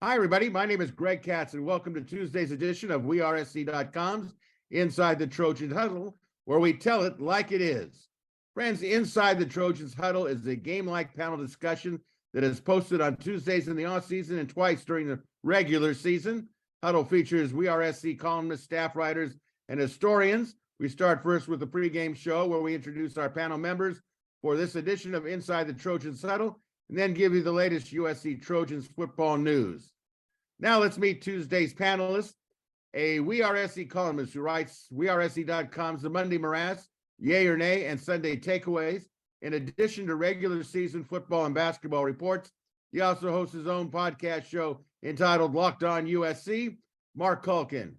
Hi, everybody. My name is Greg Katz, and welcome to Tuesday's edition of WeAreSC.com's Inside the Trojans Huddle, where we tell it like it is. Friends, Inside the Trojans Huddle is a game-like panel discussion that is posted on Tuesdays in the off-season and twice during the regular season. Huddle features WeAreSC columnists, staff writers, and historians. We start first with the pregame show, where we introduce our panel members for this edition of Inside the Trojans Huddle, and then give you the latest USC Trojans football news. Now let's meet Tuesday's panelists. A We Are SC columnist who writes WeAreSC.com's The Monday Morass, Yay or Nay, and Sunday Takeaways. In addition to regular season football and basketball reports, he also hosts his own podcast show entitled Locked On USC. Marc Kulkin,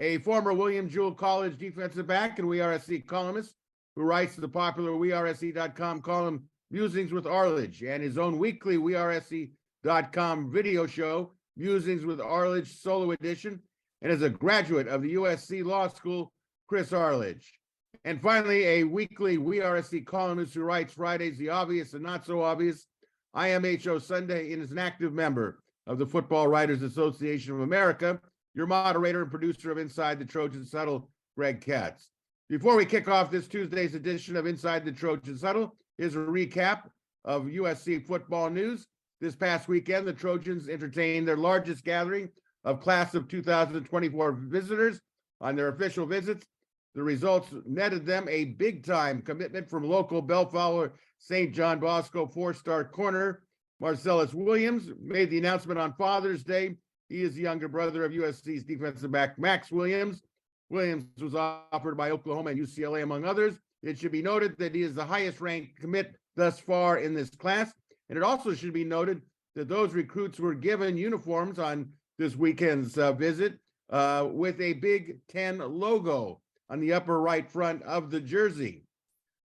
a former William Jewell College defensive back and WeAreSC columnist who writes the popular WeAreSC.com column Musings with Arledge and his own weekly WeAreSC.com video show Musings with Arledge Solo Edition, and is a graduate of the USC Law School, Chris Arledge. And finally, a weekly WeAreSC columnist who writes Fridays the obvious and not so obvious, IMHO Sunday, and is an active member of the Football Writers Association of America. Your moderator and producer of Inside the Trojans Huddle, Greg Katz. Before we kick off this Tuesday's edition of Inside the Trojans Huddle, here's a recap of USC football news. This past weekend, the Trojans entertained their largest gathering of class of 2024 visitors on their official visits. The results netted them a big time commitment from local Bellflower St. John Bosco four star corner. Marcelles Williams made the announcement on Father's Day. He is the younger brother of USC's defensive back Max Williams. Williams was offered by Oklahoma and UCLA, among others. It should be noted that he is the highest ranked commit thus far in this class. And it also should be noted that those recruits were given uniforms on this weekend's uh, visit uh, with a Big Ten logo on the upper right front of the jersey.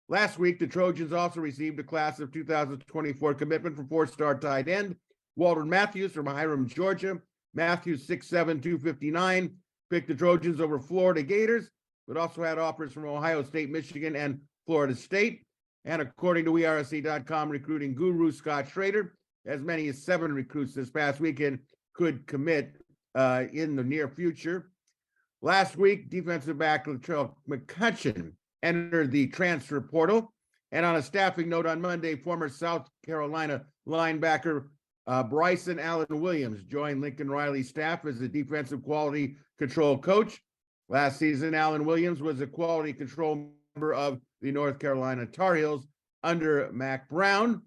Last week, the Trojans also received a class of 2024 commitment from four star tight end Walter Matthews from Hiram, Georgia. Matthews, 6'7, 259, picked the Trojans over Florida Gators, but also had offers from Ohio State, Michigan, and Florida State. And according to WeAreSC.com recruiting guru Scott Schrader, as many as seven recruits this past weekend could commit uh, in the near future. Last week, defensive back Latrell McCutchin entered the transfer portal. And on a staffing note on Monday, former South Carolina linebacker uh, Bryson Allen Williams joined Lincoln Riley's staff as the defensive quality control coach. Last season, Allen Williams was a quality control member of the North Carolina Tar Heels under Mack Brown.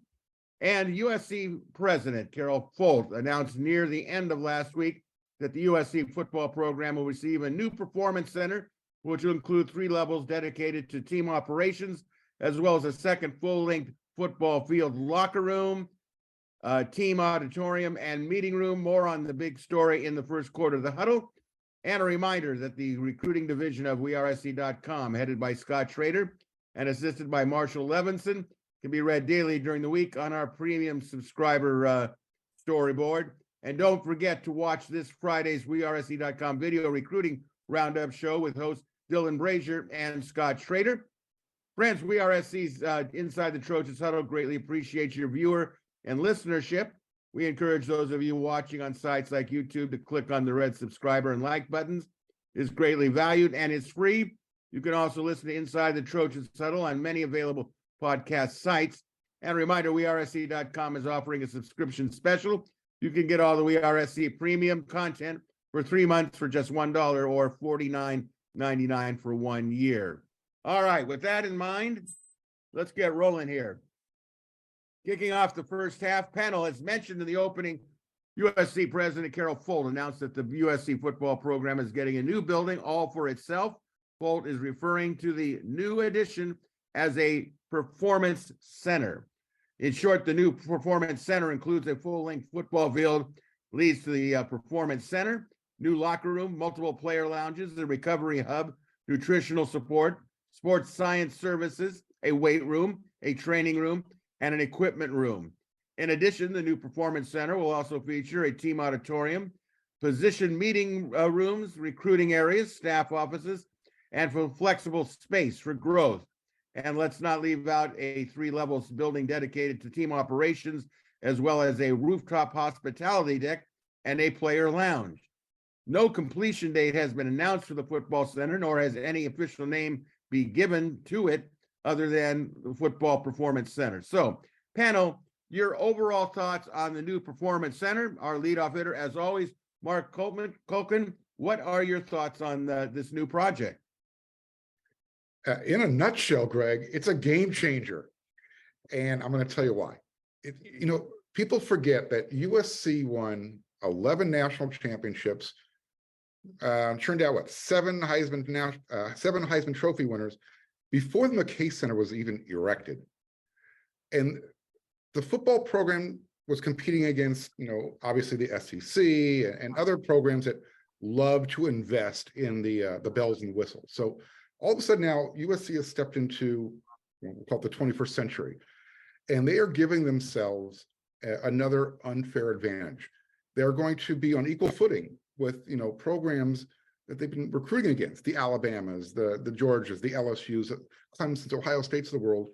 And USC President Carol Folt announced near the end of last week that the USC football program will receive a new performance center, which will include three levels dedicated to team operations, as well as a second full length football field locker room, team auditorium, and meeting room. More on the big story in the first quarter of the huddle. And a reminder that the recruiting division of WeAreSC.com, headed by Scott Schrader and assisted by Marshall Levinson, can be read daily during the week on our premium subscriber uh, storyboard. And don't forget to watch this Friday's WeAreSC.com video recruiting roundup show with host Dylan Brazier and Scott Schrader. Friends, we are SC's uh, Inside the Trojans Huddle. Greatly appreciate your viewer and listenership. We encourage those of you watching on sites like YouTube to click on the red subscriber and like buttons. It's greatly valued and it's free. You can also listen to Inside the Trojan Huddle on many available podcast sites. And reminder, WeAreSC.com is offering a subscription special. You can get all the WeAreSC premium content for three months for just $1 or $49.99 for one year. All right, with that in mind, let's get rolling here. Kicking off the first half panel, as mentioned in the opening, USC President Carol Folt announced that the USC football program is getting a new building all for itself. Folt is referring to the new addition as a performance center. In short, the new performance center includes a full-length football field, leads to the uh, performance center, new locker room, multiple player lounges, the recovery hub, nutritional support, sports science services, a weight room, a training room, and an equipment room. In addition, the new performance center will also feature a team auditorium, position meeting uh, rooms, recruiting areas, staff offices, and for flexible space for growth. And let's not leave out a three levels building dedicated to team operations, as well as a rooftop hospitality deck and a player lounge. No completion date has been announced for the football center, nor has any official name be given to it other than the Football Performance Center. So, panel, your overall thoughts on the new Performance Center. Our leadoff hitter, as always, Marc Colman, Kulkin. What are your thoughts on the, this new project? Uh, in a nutshell, Greg, it's a game changer. And I'm going to tell you why. It, you know, people forget that USC won 11 national championships, uh, turned out what seven Heisman uh, seven Heisman Trophy winners before the McKay Center was even erected, and the football program was competing against, you know, obviously the SEC and other programs that love to invest in the uh, the bells and whistles. So all of a sudden now USC has stepped into we we'll call it the 21st century, and they are giving themselves a, another unfair advantage. They're going to be on equal footing with you know programs that they've been recruiting against the Alabamas, the the Georgias, the LSU's, Clemson's, Ohio States of the world,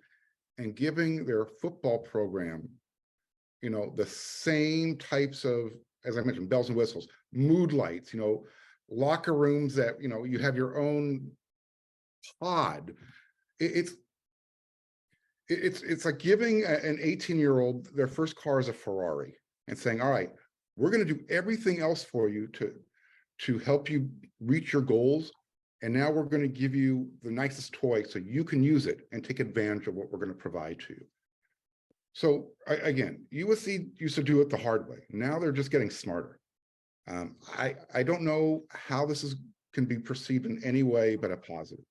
and giving their football program, you know, the same types of, as I mentioned, bells and whistles, mood lights, you know, locker rooms that you know you have your own pod. It, it's it's it's like giving an 18 year old their first car is a Ferrari and saying, all right, we're going to do everything else for you to to help you reach your goals. And now we're going to give you the nicest toy so you can use it and take advantage of what we're going to provide to you. So I, again, USC used to do it the hard way. Now they're just getting smarter. Um, I I don't know how this is can be perceived in any way but a positive.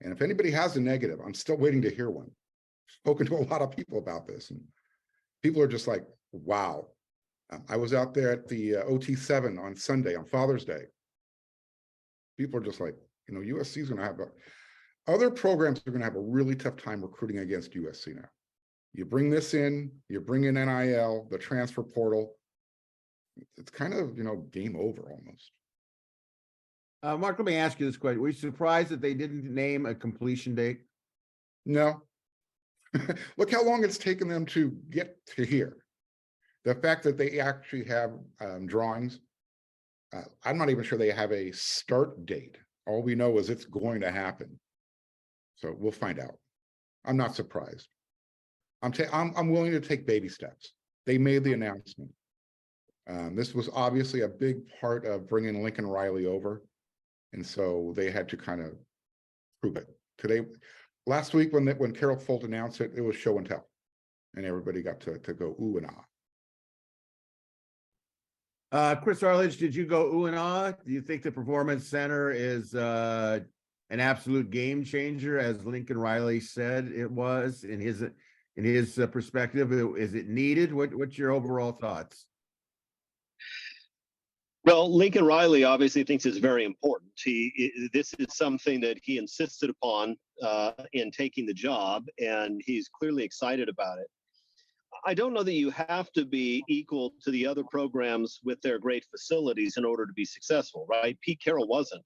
And if anybody has a negative, I'm still waiting to hear one. Spoken to a lot of people about this, and people are just like, "Wow, um, I was out there at the uh, OT7 on Sunday on Father's Day. People are just like, you know, USC is going to have a, other programs are going to have a really tough time recruiting against USC now. You bring this in, you bring in NIL, the transfer portal. It's kind of, you know, game over almost. Uh, Marc, let me ask you this question. Were you surprised that they didn't name a completion date? No. Look how long it's taken them to get to here the fact that they actually have um, drawings, I'm not even sure they have a start date. All we know is it's going to happen. So we'll find out. I'm not surprised. I'm, I'm, I'm willing to take baby steps. They made the announcement. Um, this was obviously a big part of bringing Lincoln Riley over. And so they had to kind of prove it. Today, last week when, the, when Carol Folt announced it, it was show and tell. And everybody got to, to go ooh and ah. Uh, Chris Arledge, did you go ooh and ah? Do you think the Performance Center is uh, an absolute game changer, as Lincoln Riley said it was in his in his uh, perspective? Is it needed? What what's your overall thoughts? Well, Lincoln Riley obviously thinks it's very important. He this is something that he insisted upon uh, in taking the job, and he's clearly excited about it. I don't know that you have to be equal to the other programs with their great facilities in order to be successful, right? Pete Carroll wasn't.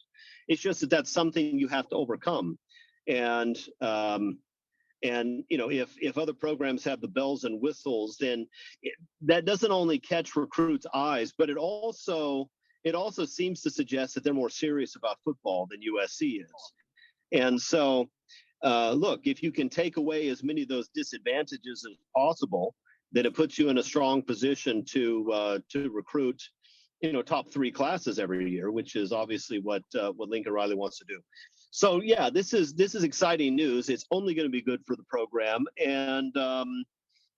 It's just that that's something you have to overcome, and um, and you know if if other programs have the bells and whistles, then it, that doesn't only catch recruits' eyes, but it also it also seems to suggest that they're more serious about football than USC is, and so uh, look, if you can take away as many of those disadvantages as possible, then it puts you in a strong position to uh, to recruit, you know, top three classes every year, which is obviously what uh, what Lincoln Riley wants to do. So yeah, this is this is exciting news. It's only going to be good for the program, and um,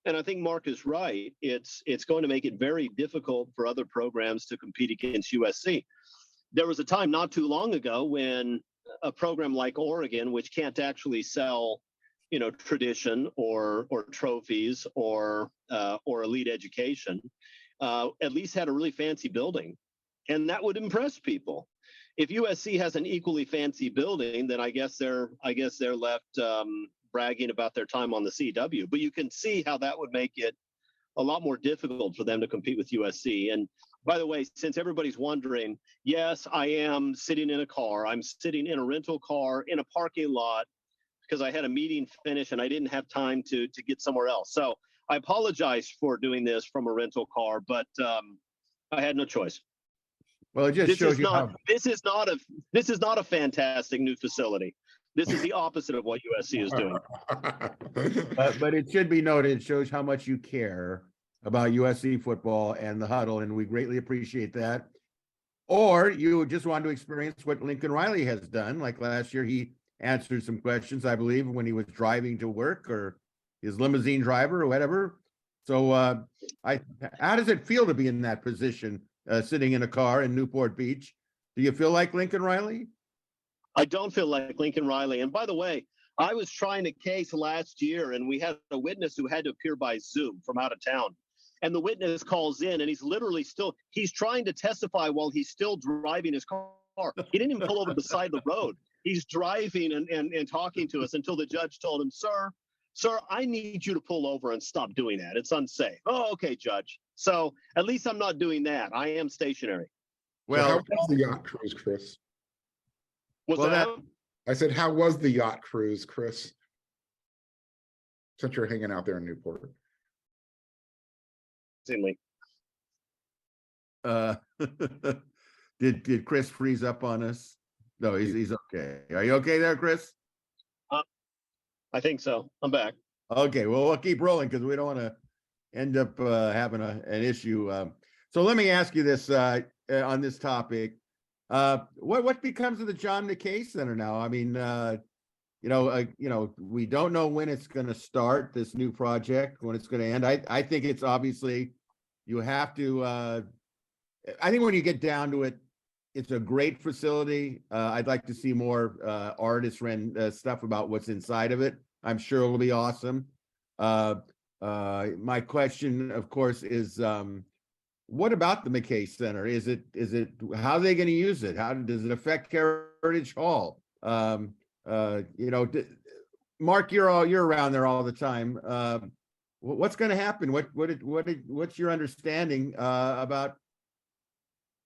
and I think Marc is right. It's it's going to make it very difficult for other programs to compete against USC. There was a time not too long ago when a program like Oregon, which can't actually sell, you know, tradition or or trophies or uh, or elite education, uh, at least had a really fancy building, and that would impress people. If USC has an equally fancy building, then I guess they're I guess they're left um, bragging about their time on the CW. But you can see how that would make it a lot more difficult for them to compete with USC. And by the way, since everybody's wondering, yes, I am sitting in a car. I'm sitting in a rental car in a parking lot because I had a meeting finish and I didn't have time to to get somewhere else. So I apologize for doing this from a rental car, but um, I had no choice. Well, it just This shows is you not, how, this is not a, this is not a fantastic new facility. This is the opposite of what USC is doing. but, but it should be noted, it shows how much you care about USC football and the huddle, and we greatly appreciate that. Or you just want to experience what Lincoln Riley has done, like last year, he answered some questions, I believe, when he was driving to work or his limousine driver or whatever. So, uh, I, how does it feel to be in that position, uh, sitting in a car in Newport Beach? Do you feel like Lincoln Riley? I don't feel like Lincoln Riley. And by the way, I was trying a case last year and we had a witness who had to appear by Zoom from out of town. And the witness calls in and he's literally still, he's trying to testify while he's still driving his car. He didn't even pull over the side of the road. He's driving and, and, and talking to us until the judge told him, sir, sir, I need you to pull over and stop doing that. It's unsafe. Oh, okay, judge. So at least I'm not doing that. I am stationary. So how Well, was the yacht cruise, Chris? Was Well, that, that- I said, how was the yacht cruise, Chris? Since you're hanging out there in Newport. Seemingly. Uh, did, did Chris freeze up on us? No, he's, he's okay. Are you okay there, Chris? I think so. I'm back. Okay, well, we'll keep rolling because we don't want to end up uh, having a, an issue. Um, so let me ask you this uh, uh, on this topic. Uh, what what becomes of the John McKay Center now? I mean, uh, you know, uh, you know, we don't know when it's going to start this new project, when it's going to end. I I think it's obviously you have to. Uh, I think when you get down to it, it's a great facility. Uh, I'd like to see more uh, artist rend uh, stuff about what's inside of it. I'm sure it'll be awesome. Uh, uh, my question, of course, is um, what about the McKay Center? Is it is it how are they going to use it? How does it affect Heritage Hall? Um, uh, you know, d- Marc, you're all you're around there all the time. Uh, what's going to happen? What what what what's your understanding uh, about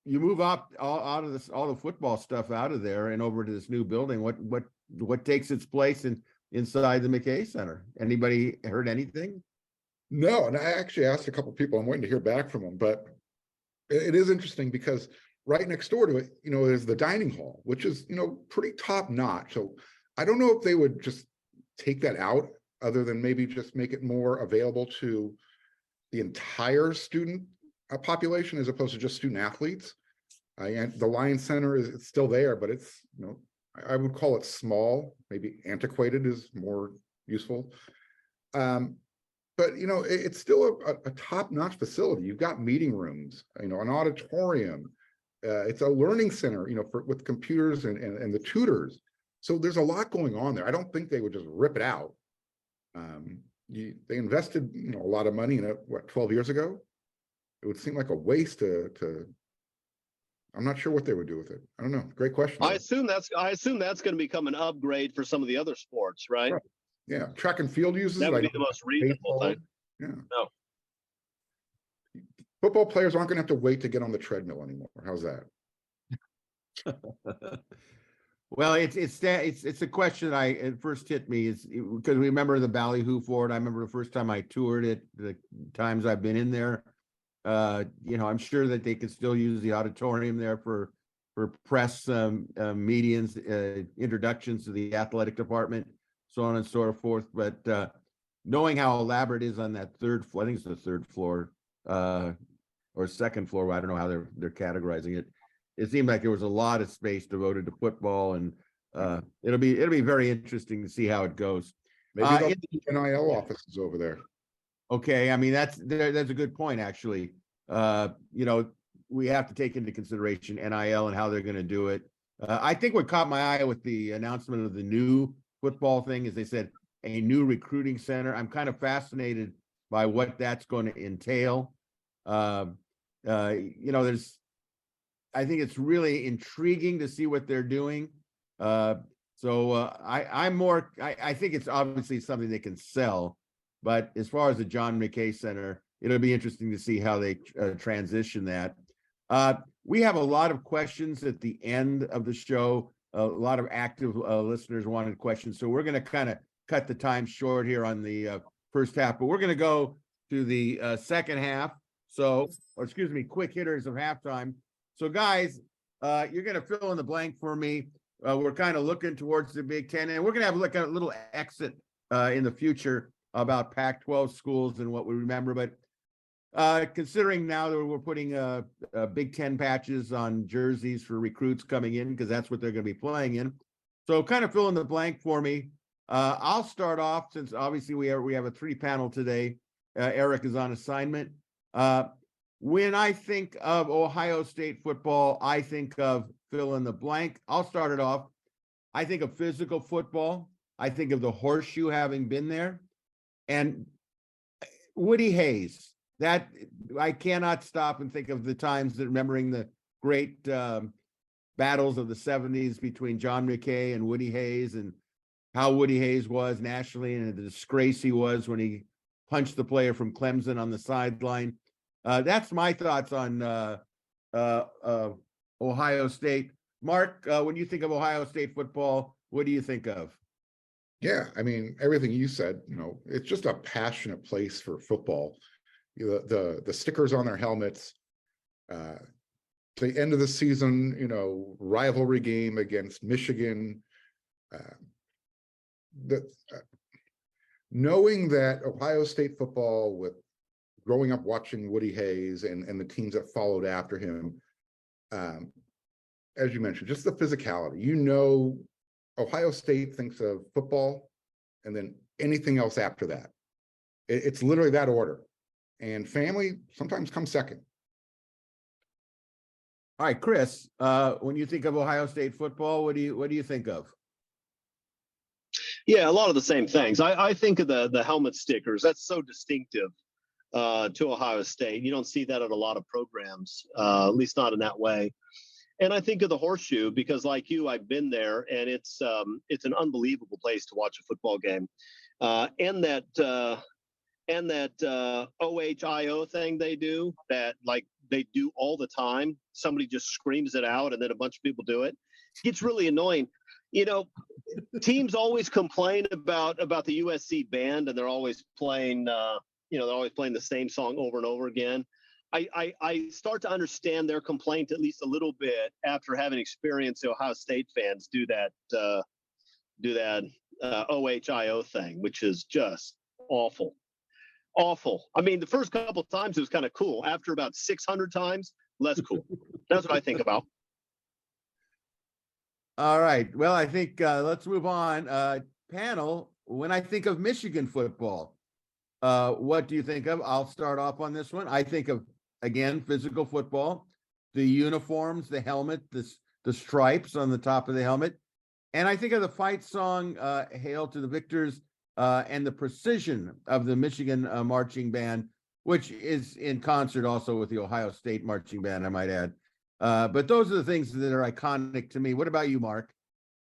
you move up all out of this all the football stuff out of there and over to this new building? What what what takes its place in inside the McKay Center? Anybody heard anything? No, and I actually asked a couple people, I'm waiting to hear back from them, but it, is interesting because right next door to it, you know, is the dining hall, which is, you know, pretty top notch. So I don't know if they would just take that out, other than maybe just make it more available to the entire student uh, population as opposed to just student athletes. Uh, and the Lion Center is it's still there, but it's, you know, I, I would call it small, maybe antiquated is more useful. Um, but you know, it- it's still a, a top-notch facility. You've got meeting rooms, you know, an auditorium. Uh, it's a learning center, you know, for with computers and, and, and the tutors. So there's a lot going on there. I don't think they would just rip it out. Um, you, they invested, you know, a lot of money in it, what, 12 years ago? It would seem like a waste to, to. I'm not sure what they would do with it. I don't know. Great question. I assume that's I assume that's going to become an upgrade for some of the other sports, right? Right. Yeah, track and field uses. That would be like the most reasonable baseball. thing. Yeah. No. Football players aren't gonna have to wait to get on the treadmill anymore. How's that? Well, it's it's that it's it's a question I it first hit me is because we remember the Ballyhoo Ford. I remember the first time I toured it, the times I've been in there. Uh, you know, I'm sure that they could still use the auditorium there for for press um, uh, meetings, uh, introductions to the athletic department, so on and so forth. But uh, knowing how elaborate it is on that third floor, I think it's the third floor, uh, or second floor. I don't know how they're they're categorizing it it seemed like there was a lot of space devoted to football and uh it'll be it'll be very interesting to see how it goes Maybe Uh, they'll in- keep NIL offices over there. Okay i mean that's that's a good point actually uh you know we have to take into consideration nil and how they're going to do it uh, i think what caught my eye with the announcement of the new football thing is they said a new recruiting center i'm kind of fascinated by what that's going to entail um uh you know there's I think it's really intriguing to see what they're doing. Uh, so uh, I, I'm more. I, I think it's obviously something they can sell, but as far as the John McKay Center, it'll be interesting to see how they uh, transition that. Uh, we have a lot of questions at the end of the show. A lot of active uh, listeners wanted questions, so we're going to kind of cut the time short here on the uh, first half. But we're going to go to the uh, second half. So, or excuse me, quick hitters of halftime. So guys, uh, you're gonna fill in the blank for me. We're kind of looking towards the Big Ten and we're gonna have like a little exit in the future about Pac-12 schools and what we remember, but uh, considering now that we're putting uh, uh, Big Ten patches on jerseys for recruits coming in, because that's what they're going to be playing in. So kind of fill in the blank for me. Uh, I'll start off since obviously we have we have a three panel today. Uh, Eric is on assignment. Uh, when I think of Ohio State football, I think of fill in the blank. I'll start it off. I think of physical football. I think of the horseshoe having been there, and Woody Hayes. That I cannot stop and think of the times that remembering the great um, battles of the 70s between John McKay and Woody Hayes and how Woody Hayes was nationally and the disgrace he was when he punched the player from Clemson on the sideline. Uh, that's my thoughts on uh, uh, uh, Ohio State. Marc, uh, when you think of Ohio State football, what do you think of? Yeah, I mean, everything you said, you know, it's just a passionate place for football. Know, the the stickers on their helmets. Uh, the end of the season, you know, rivalry game against Michigan. Uh, the uh, knowing that Ohio State football, with growing up watching Woody Hayes and and the teams that followed after him, um, as you mentioned, just the physicality. You know, Ohio State thinks of football and then anything else after that. It- it's literally that order. And family sometimes comes second. All right, Chris, uh, when you think of Ohio State football, what do you what do you think of? Yeah, a lot of the same things. I, I think of the the helmet stickers. That's so distinctive uh, to Ohio State. You don't see that at a lot of programs, uh, at least not in that way. And I think of the horseshoe because, like you, I've been there, and it's um, it's an unbelievable place to watch a football game. Uh, and that uh, and that uh, OHIO thing they do that like they do all the time. Somebody just screams it out, and then a bunch of people do it. Gets really annoying. You know, teams always complain about about the USC band, and they're always playing. Uh, you know, they're always playing the same song over and over again. I, I, I start to understand their complaint at least a little bit after having experienced Ohio State fans do that uh, do that uh, OHIO thing, which is just awful, awful. I mean, the first couple times it was kind of cool. After about 600 times, less cool. That's what I think about. All right. Well, I think uh, let's move on. Uh, panel. When I think of Michigan football, uh, what do you think of? I'll start off on this one. I think of again physical football, the uniforms, the helmet, the the stripes on the top of the helmet, and I think of the fight song uh, "Hail to the Victors" uh, and the precision of the Michigan uh, marching band, which is in concert also with the Ohio State marching band. I might add. Uh, but those are the things that are iconic to me. What about you, Marc?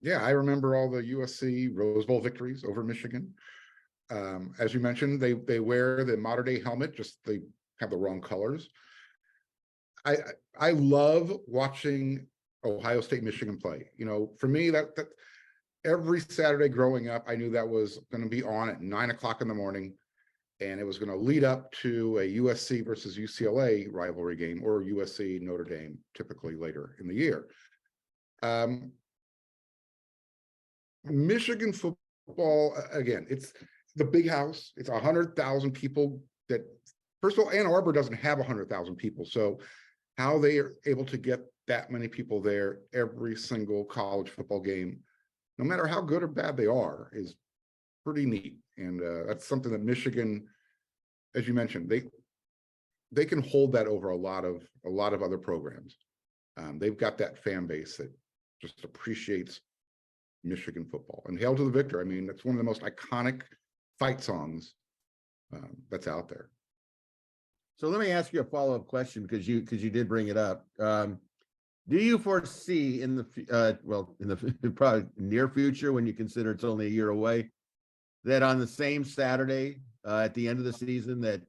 Yeah, I remember all the USC Rose Bowl victories over Michigan. Um, as you mentioned, they they wear the modern day helmet, just they have the wrong colors. I I love watching Ohio State Michigan play. You know, for me that that every Saturday growing up, I knew that was going to be on at nine o'clock in the morning, and it was going to lead up to a USC versus UCLA rivalry game or USC Notre Dame, typically later in the year. Um, Michigan football, again, it's the big house. It's a hundred thousand people that, first of all, Ann Arbor doesn't have a hundred thousand people. So how they are able to get that many people there every single college football game, no matter how good or bad they are, is pretty neat. And uh, that's something that Michigan, as you mentioned, they they can hold that over a lot of a lot of other programs. Um, they've got that fan base that just appreciates Michigan football and hail to the victor. I mean, that's one of the most iconic fight songs um, that's out there. So let me ask you a follow-up question because you because you did bring it up. Um, do you foresee in the uh, well in the probably near future when you consider it's only a year away that on the same Saturday uh, at the end of the season that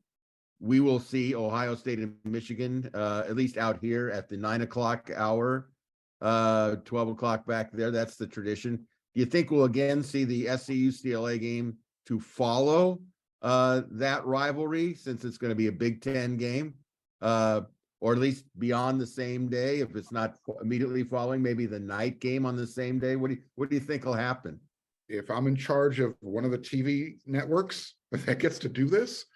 we will see Ohio State and Michigan uh, at least out here at the nine o'clock hour, uh, twelve o'clock back there. That's the tradition. Do you think we'll again see the SC UCLA game to follow uh, that rivalry since it's going to be a Big Ten game? Uh, or at least be on the same day, if it's not immediately following, maybe the night game on the same day? What do you, what do you think will happen? If I'm in charge of one of the TV networks that gets to do this,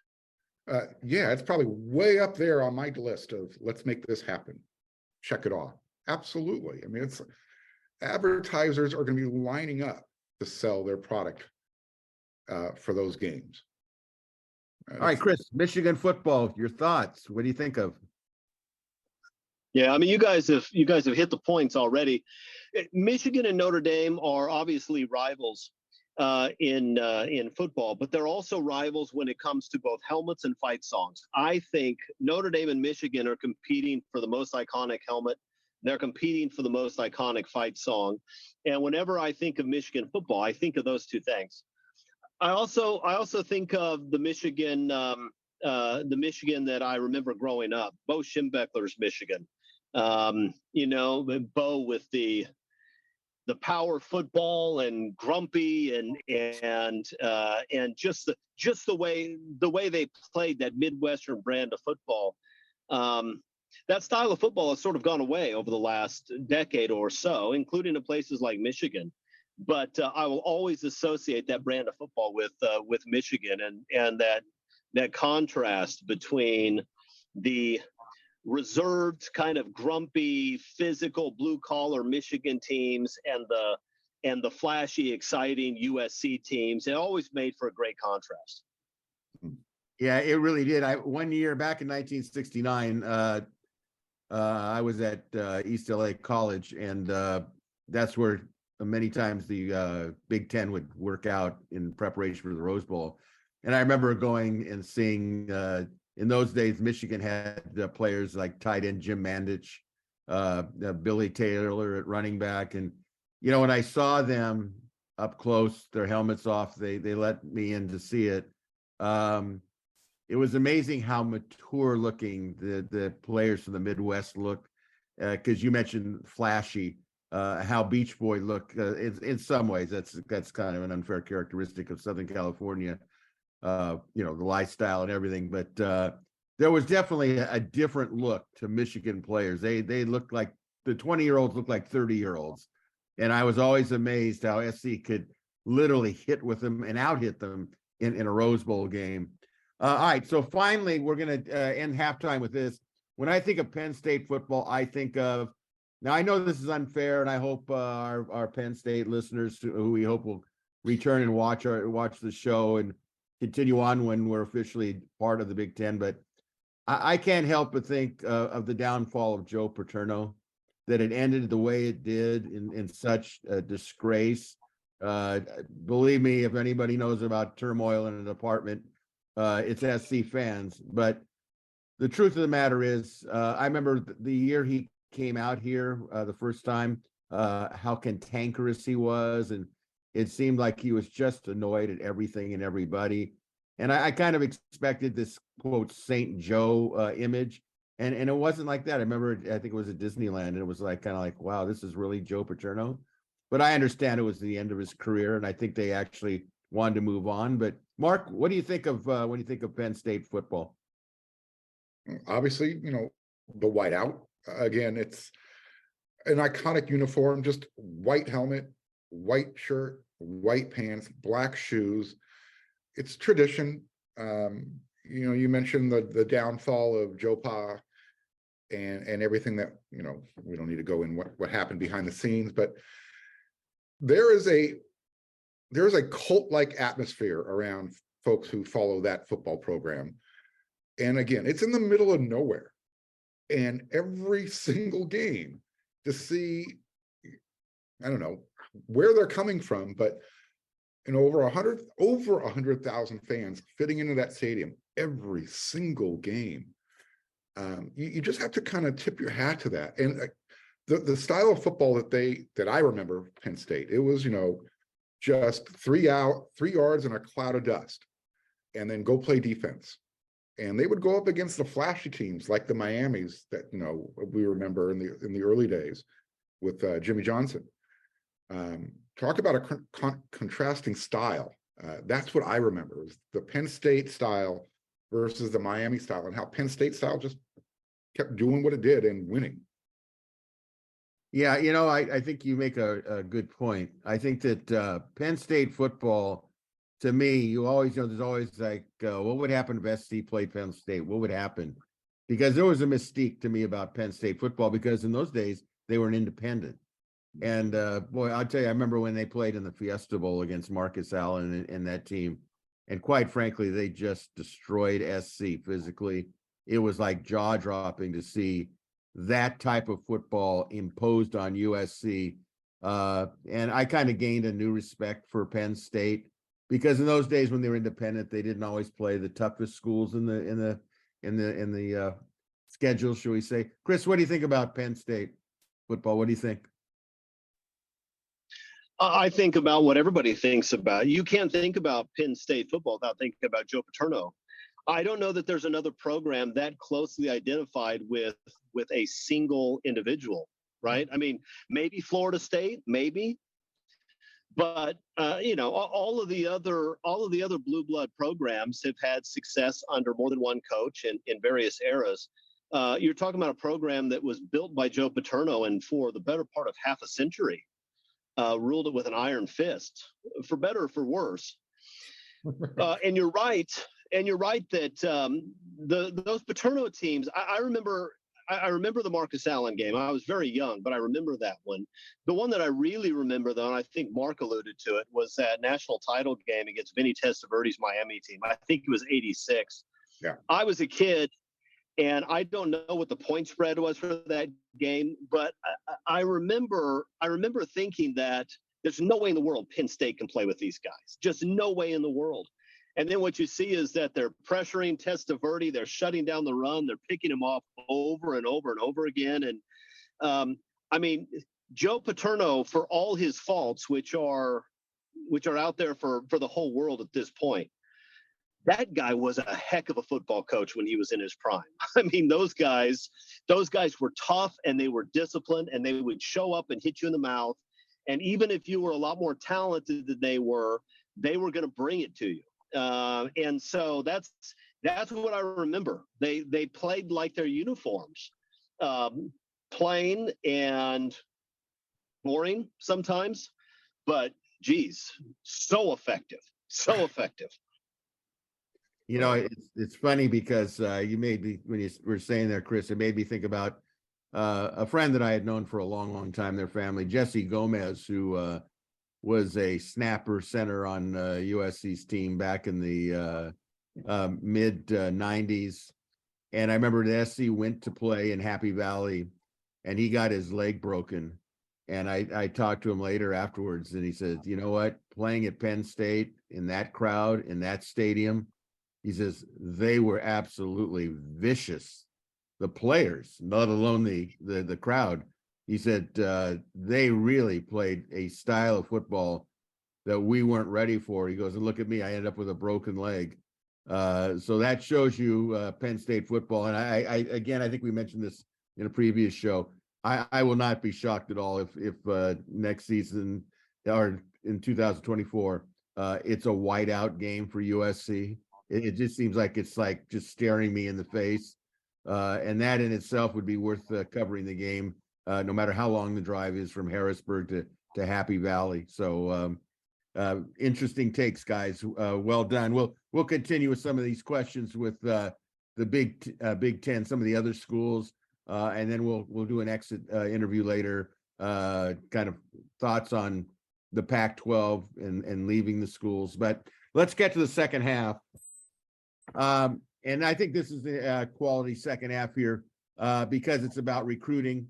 uh, yeah, it's probably way up there on my list of let's make this happen. Check it off. Absolutely. I mean, it's advertisers are gonna be lining up to sell their product uh, for those games. All right, Chris, Michigan football, your thoughts? What do you think of? Yeah, I mean, you guys have you guys have hit the points already. Michigan and Notre Dame are obviously rivals uh, in uh, in football, but they're also rivals when it comes to both helmets and fight songs. I think Notre Dame and Michigan are competing for the most iconic helmet. They're competing for the most iconic fight song. And whenever I think of Michigan football, I think of those two things. I also I also think of the Michigan um, uh, the Michigan that I remember growing up, Bo Schembechler's Michigan. Um, you know, Bo with the the power football and grumpy and and uh, and just the just the way the way they played that midwestern brand of football. Um, that style of football has sort of gone away over the last decade or so, including in places like Michigan. But uh, I will always associate that brand of football with uh, with Michigan and and that that contrast between the reserved kind of grumpy physical blue collar michigan teams and the and the flashy exciting usc teams it always made for a great contrast Yeah, it really did. I, one year back in nineteen sixty-nine, uh, uh, I was at, uh, East LA College and, uh, that's where many times the, uh, Big Ten would work out in preparation for the Rose Bowl. And I remember going and seeing, uh, in those days, Michigan had uh, players like tight end Jim Mandich, uh, uh, Billy Taylor at running back. And, you know, when I saw them up close, their helmets off, they, they let me in to see it. Um, it was amazing how mature looking the the players from the Midwest look. Because you mentioned flashy, uh, how Beach Boy look. Uh, in, in some ways, that's that's kind of an unfair characteristic of Southern California. Uh, you know, the lifestyle and everything, but uh, there was definitely a, different look to Michigan players. They they looked like the twenty year olds looked like thirty year olds, and I was always amazed how SC could literally hit with them and out hit them in in a Rose Bowl game. Uh, all right, so finally, we're gonna uh, end halftime with this. When I think of Penn State football, I think of now. I know this is unfair, and I hope uh, our our Penn State listeners, who we hope will return and watch our watch the show and continue on when we're officially part of the Big Ten. But I, I can't help but think uh, of the downfall of Joe Paterno, that it ended the way it did in in such a disgrace. Uh, believe me, if anybody knows about turmoil in an apartment uh, it's SC fans. But the truth of the matter is, uh, I remember the year he came out here uh, the first time, uh, how cantankerous he was, and it seemed like he was just annoyed at everything and everybody. And I, I kind of expected this quote Saint Joe uh, image, and and it wasn't like that. I remember, I think it was at Disneyland, and it was like kind of like, wow, this is really Joe Paterno. But I understand it was the end of his career, and I think they actually wanted to move on. But Marc, what do you think of uh, when you think of Penn State football? obviously, you know, the whiteout. Again, it's an iconic uniform, just white helmet, white shirt, white pants, black shoes. It's tradition. Um, you know, you mentioned the the downfall of Joe Pa and and everything that, you know, we don't need to go in what what happened behind the scenes, but there is a there is a cult-like atmosphere around folks who follow that football program. And again, it's in the middle of nowhere. And every single game to see, I don't know where they're coming from, but know, over a hundred, over a hundred thousand fans fitting into that stadium every single game. Um, you, you just have to kind of tip your hat to that. And uh, the, the style of football that they, that I remember Penn State, it was, you know, just three out, three yards and a cloud of dust, and then go play defense and they would go up against the flashy teams like the Miamis that you know we remember in the in the early days with uh, Jimmy Johnson. Um, talk about a con- con- contrasting style. Uh, that's what I remember is the Penn State style versus the Miami style, and how Penn State style just kept doing what it did and winning. Yeah, you know, I, I think you make a, a good point. I think that uh, Penn State football, to me, you always know there's always like, uh, what would happen if SC played Penn State? What would happen? Because there was a mystique to me about Penn State football because in those days they were an independent. And uh, boy, I'll tell you, I remember when they played in the Fiesta Bowl against Marcus Allen and, and that team. And quite frankly, they just destroyed SC physically. It was like jaw dropping to see that type of football imposed on USC. Uh, and I kind of gained a new respect for Penn State because in those days when they were independent, they didn't always play the toughest schools in the in the in the in the uh, schedule, shall we say? Chris, what do you think about Penn State football? What do you think? I think about what everybody thinks about. You can't think about Penn State football without thinking about Joe Paterno. I don't know that there's another program that closely identified with with a single individual, right? I mean, maybe Florida State, maybe, but uh, you know, all of the other all of the other blue blood programs have had success under more than one coach in in various eras. Uh, you're talking about a program that was built by Joe Paterno and for the better part of half a century uh, ruled it with an iron fist, for better or for worse. Uh, and you're right. And you're right that um, the those Paterno teams. I, I remember. I, I remember the Marcus Allen game. I was very young, but I remember that one. The one that I really remember, though, and I think Marc alluded to it, was that national title game against Vinny Testaverde's Miami team. I think it was '86. Yeah. I was a kid, and I don't know what the point spread was for that game, but I, I I remember I remember thinking that there's no way in the world Penn State can play with these guys. Just no way in the world. And then what you see is that they're pressuring Testaverde, they're shutting down the run, they're picking him off over and over and over again. And um, I mean, Joe Paterno, for all his faults, which are which are out there for for the whole world at this point, that guy was a heck of a football coach when he was in his prime. I mean, those guys, those guys were tough and they were disciplined and they would show up and hit you in the mouth. And even if you were a lot more talented than they were, they were going to bring it to you. Uh, and so that's that's what I remember. They they played like their uniforms, um, plain and boring sometimes, but geez, so effective, so effective. You know, it's it's funny because uh, you made me when you were saying there, Chris. It made me think about uh, a friend that I had known for a long, long time. Their family, Jesse Gomez, who uh, was a snapper center on uh, USC's team back in the uh, um, mid uh, '90s. And I remember the SC went to play in Happy Valley, and he got his leg broken. And I I talked to him later afterwards, and he said, "You know what? Playing at Penn State in that crowd in that stadium." he says they were absolutely vicious the players not alone the the, the crowd he said uh, they really played a style of football that we weren't ready for. He goes and look at me i ended up with a broken leg. Uh, so that shows you uh, penn state football and I, I again i think we mentioned this in a previous show. I i will not be shocked at all if if uh, next season or in 2024 uh, it's a whiteout game for usc it, it just seems like it's like just staring me in the face. Uh, and that in itself would be worth covering the game, uh, no matter how long the drive is from Harrisburg to, to Happy Valley. So, um, uh, interesting takes, guys. Uh, well done. We'll, we'll continue with some of these questions with, uh, the Big, uh, Big Ten, some of the other schools. Uh, and then we'll, we'll do an exit, uh, interview later, uh, kind of thoughts on the Pac-12 and, and leaving the schools. But let's get to the second half. Um, and I think this is the uh, quality second half here uh, because it's about recruiting.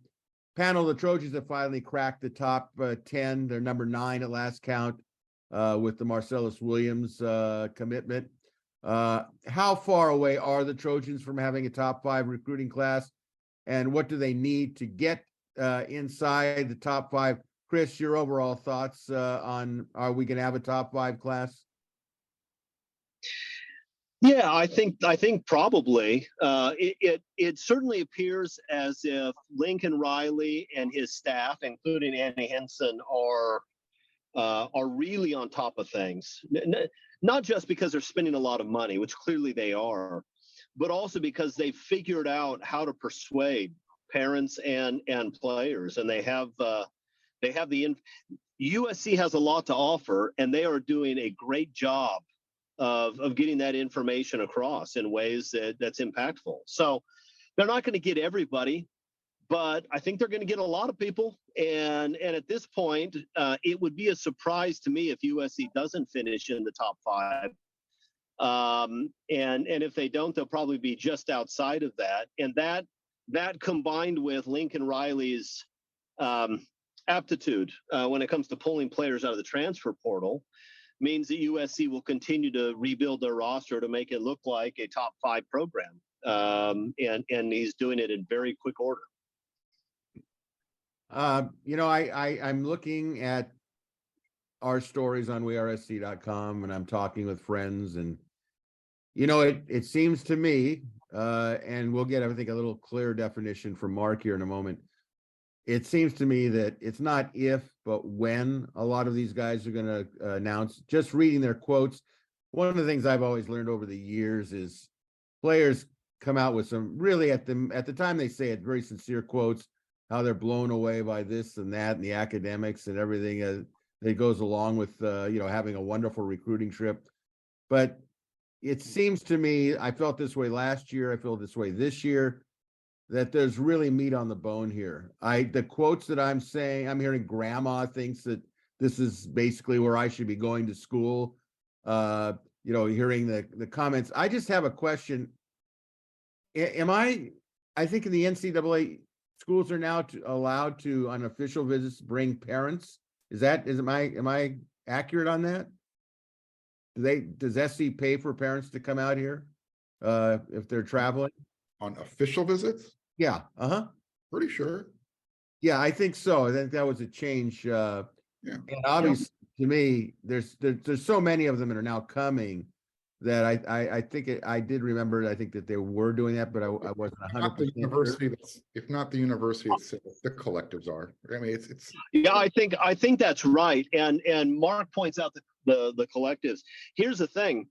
Panel, the Trojans have finally cracked the top uh, 10. They're number nine at last count uh, with the Marcelles Williams uh, commitment. Uh, how far away are the Trojans from having a top five recruiting class? And what do they need to get uh, inside the top five? Chris, your overall thoughts uh, on are we going to have a top five class? Yeah, I think I think probably uh, it, it it certainly appears as if Lincoln Riley and his staff, including Annie Henson, are uh, are really on top of things. N- not just because they're spending a lot of money, which clearly they are, but also because they've figured out how to persuade parents and and players, and they have uh, they have the USC has a lot to offer, and they are doing a great job of of getting that information across in ways that that's impactful. So they're not going to get everybody, but I think they're going to get a lot of people. And and at this point, uh, it would be a surprise to me if USC doesn't finish in the top five. Um, and and if they don't, they'll probably be just outside of that. And that that combined with Lincoln Riley's um, aptitude uh, when it comes to pulling players out of the transfer portal means that USC will continue to rebuild their roster to make it look like a top five program. Um, and and he's doing it in very quick order. Uh, you know, I, I, I'm looking at our stories on wearesc.com and I'm talking with friends and, you know, it, it seems to me, uh, and we'll get, I think, a little clear definition from Marc here in a moment. It seems to me that it's not if, but when a lot of these guys are going to announce, just reading their quotes. One of the things I've always learned over the years is players come out with some really at the, at the time they say it, very sincere quotes how they're blown away by this and that and the academics and everything uh, that goes along with uh, you know having a wonderful recruiting trip but it seems to me i felt this way last year i feel this way this year that there's really meat on the bone here i the quotes that i'm saying i'm hearing grandma thinks that this is basically where i should be going to school uh you know hearing the the comments i just have a question am i i think in the ncaa schools are now to, allowed to on official visits bring parents. Is that is am I am I accurate on that? Do they does SC pay for parents to come out here uh if they're traveling? On official visits, Yeah, uh-huh. pretty sure. Yeah, I think so. I think that was a change uh Yeah. and obviously to me, there's there, there's so many of them that are now coming that I I, I think it, I did remember I think that they were doing that, but I, I wasn't a hundred Not the percent. sure. university, that's, if not the university itself, the collectives are. I mean, it's, it's, Yeah, I think I think that's right. And and Marc points out the the, the collectives. Here's the thing.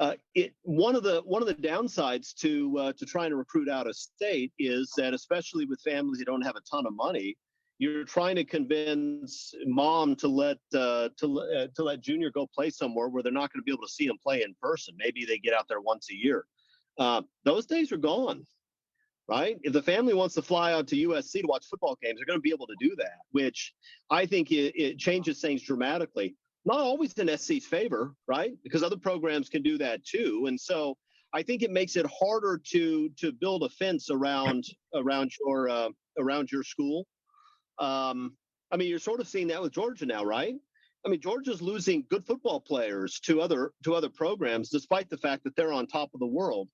Uh, it one of the one of the downsides to uh, to trying to recruit out of state is that especially with families that don't have a ton of money, you're trying to convince mom to let uh, to uh, to let junior go play somewhere where they're not going to be able to see him play in person. Maybe they get out there once a year. Uh, those days are gone right? If the family wants to fly out to USC to watch football games, they're going to be able to do that, which I think it, it changes things dramatically. Not always in SC's favor, right? Because other programs can do that too, and so I think it makes it harder to to build a fence around around your uh, around your school. Um, I mean, you're sort of seeing that with Georgia now, right? I mean, Georgia's losing good football players to other to other programs, despite the fact that they're on top of the world.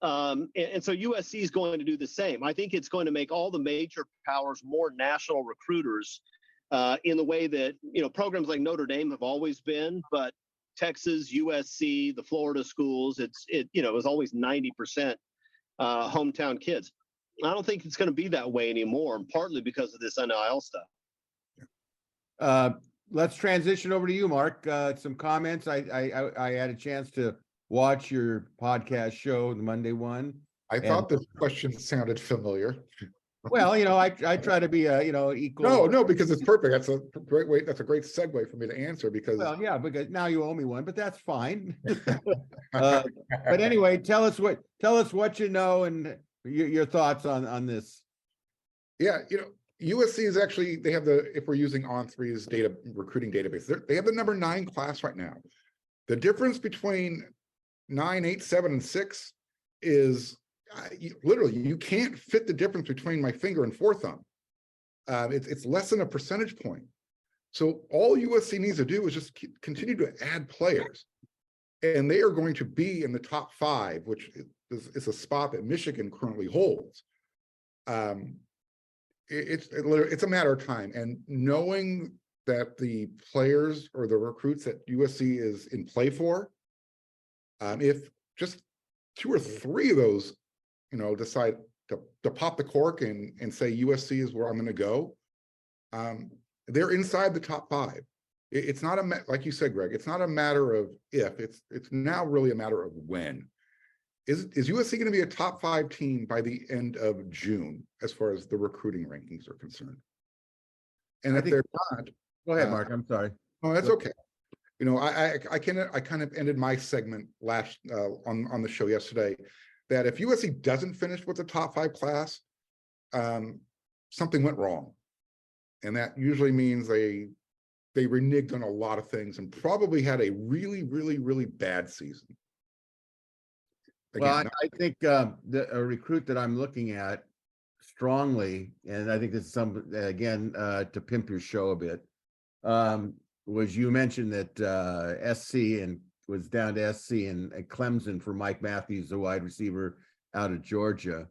Um, and, and so USC is going to do the same. I think it's going to make all the major powers more national recruiters uh, in the way that you know programs like Notre Dame have always been, but Texas, USC, the Florida schools, it's it you know it was always ninety percent uh, hometown kids. I don't think it's going to be that way anymore, partly because of this NIL stuff. Uh, let's transition over to you, Marc. Uh, some comments. I, I, I- I had a chance to watch your podcast show, the Monday one. I thought this question sounded familiar. Well, you know, I, I try to be a, you know, equal. No, no, because it's perfect. That's a great way, that's a great segue for me to answer because. Well, yeah, because now you owe me one, but that's fine. Uh, But anyway, tell us what, tell us what you know and your, your thoughts on, on this. Yeah, you know, USC is actually, they have the, if we're using on three's data recruiting database, they have the number nine class right now. The difference between nine, eight, seven, and six is uh, you- literally, you can't fit the difference between my finger and four thumb. Uh, it's, it's less than a percentage point. So all USC needs to do is just continue to add players. And they are going to be in the top five, which is, is a spot that Michigan currently holds. Um, it- it's, it it's a matter of time and knowing that the players or the recruits that USC is in play for. Um, if just two or three of those, you know, decide to, to pop the cork and, and say USC is where I'm gonna go. Um, they're inside the top five. It- it's not a, like you said, Greg, it's not a matter of if, it's, it's now really a matter of when. is, is USC going to be a top five team by the end of June as far as the recruiting rankings are concerned? And I if think- they're not, Go ahead, Uh, Marc. I'm sorry. Oh, that's okay. You know, I, I, I can, I kind of ended my segment last, uh, on, on the show yesterday. That if USC doesn't finish with the top five class, um, something went wrong. And that usually means they, they reneged on a lot of things and probably had a really, really, really bad season. Well, I, Again, I think um, the a recruit that I'm looking at strongly, and I think this is some again uh, to pimp your show a bit. Um, was you mentioned that uh, SC and was down to SC and, Clemson for Mike Matthews, the wide receiver out of Georgia.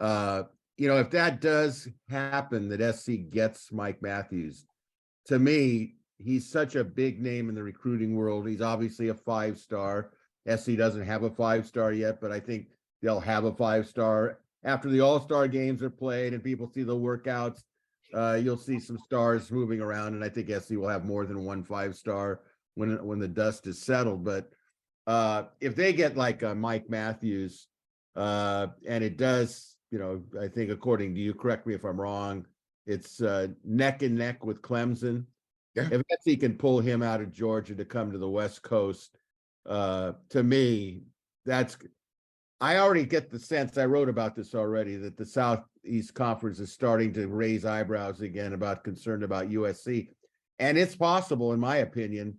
Uh, you know, if that does happen, that SC gets Mike Matthews, to me, he's such a big name in the recruiting world. He's obviously a five star. SC doesn't have a five star yet, but I think they'll have a five star after the All Star games are played and people see the workouts. Uh, you'll see some stars moving around, and I think SC will have more than one five star when when the dust is settled. But uh, if they get like a Mike Matthews, uh, and it does, you know, I think according to you, correct me if I'm wrong, it's uh, neck and neck with Clemson. Yeah. If SC can pull him out of Georgia to come to the West Coast, uh, to me, that's I already get the sense I wrote about this already that the Southeast Conference is starting to raise eyebrows again about concern about USC. And it's possible, in my opinion,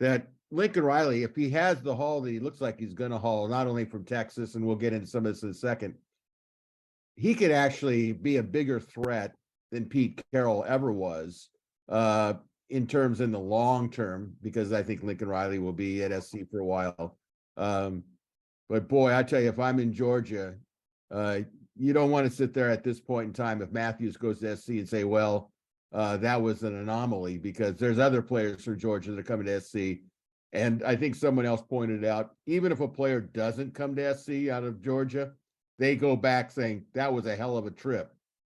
that Lincoln Riley, if he has the haul that he looks like he's going to haul, not only from Texas, and we'll get into some of this in a second, he could actually be a bigger threat than Pete Carroll ever was uh, in terms in the long term, because I think Lincoln Riley will be at SC for a while. Um, but boy, I tell you, if I'm in Georgia, uh, you don't want to sit there at this point in time if Matthews goes to SC and say, well, uh, that was an anomaly because there's other players for Georgia that are coming to SC. And I think someone else pointed out, even if a player doesn't come to SC out of Georgia, they go back saying that was a hell of a trip.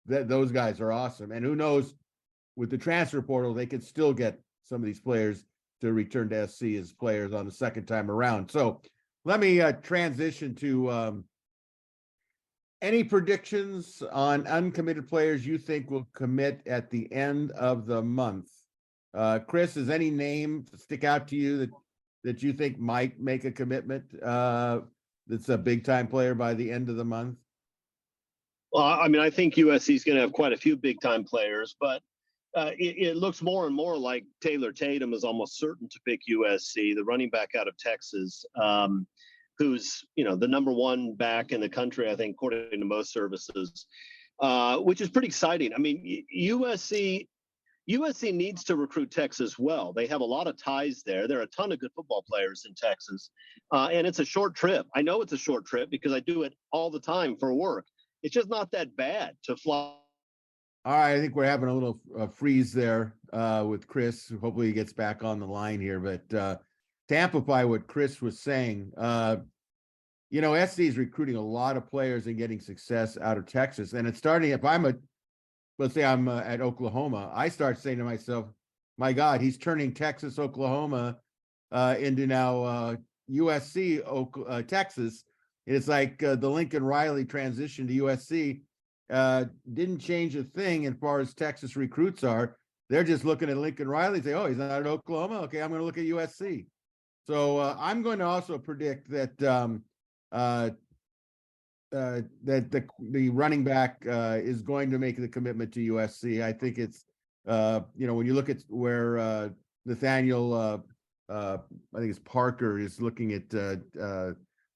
That those guys are awesome. And who knows, with the transfer portal, they could still get some of these players to return to SC as players on the second time around. So let me uh, transition to um, any predictions on uncommitted players you think will commit at the end of the month. Uh, Chris, is any name stick out to you that that you think might make a commitment? Uh, that's a big time player by the end of the month. Well, I mean, I think USC is going to have quite a few big time players, but uh, it, it looks more and more like Taylor Tatum is almost certain to pick USC, the running back out of Texas, um, who's you know the number one back in the country, I think, according to most services, uh, which is pretty exciting. I mean, USC. USC needs to recruit Texas well. They have a lot of ties there. There are a ton of good football players in Texas, uh, and it's a short trip. I know it's a short trip because I do it all the time for work it's just not that bad to fly. All right, I think we're having a little uh, freeze there uh, with Chris. Hopefully, he gets back on the line here. But uh, amplify what Chris was saying, uh, you know, SC is recruiting a lot of players and getting success out of Texas, and it's starting. If I'm a, let's say I'm uh, at Oklahoma, I start saying to myself, "My God, he's turning Texas, Oklahoma uh, into now uh, USC, Oak, uh, Texas." It's like uh, the Lincoln Riley transition to USC uh, didn't change a thing as far as Texas recruits are. They're just looking at Lincoln Riley and say, oh, he's not at Oklahoma. Okay, I'm going to look at USC. So uh, I'm going to also predict that um, uh, uh, that the the running back uh, is going to make the commitment to USC. I think it's uh, you know when you look at where uh, Nathaniel, I think it's Parker is looking at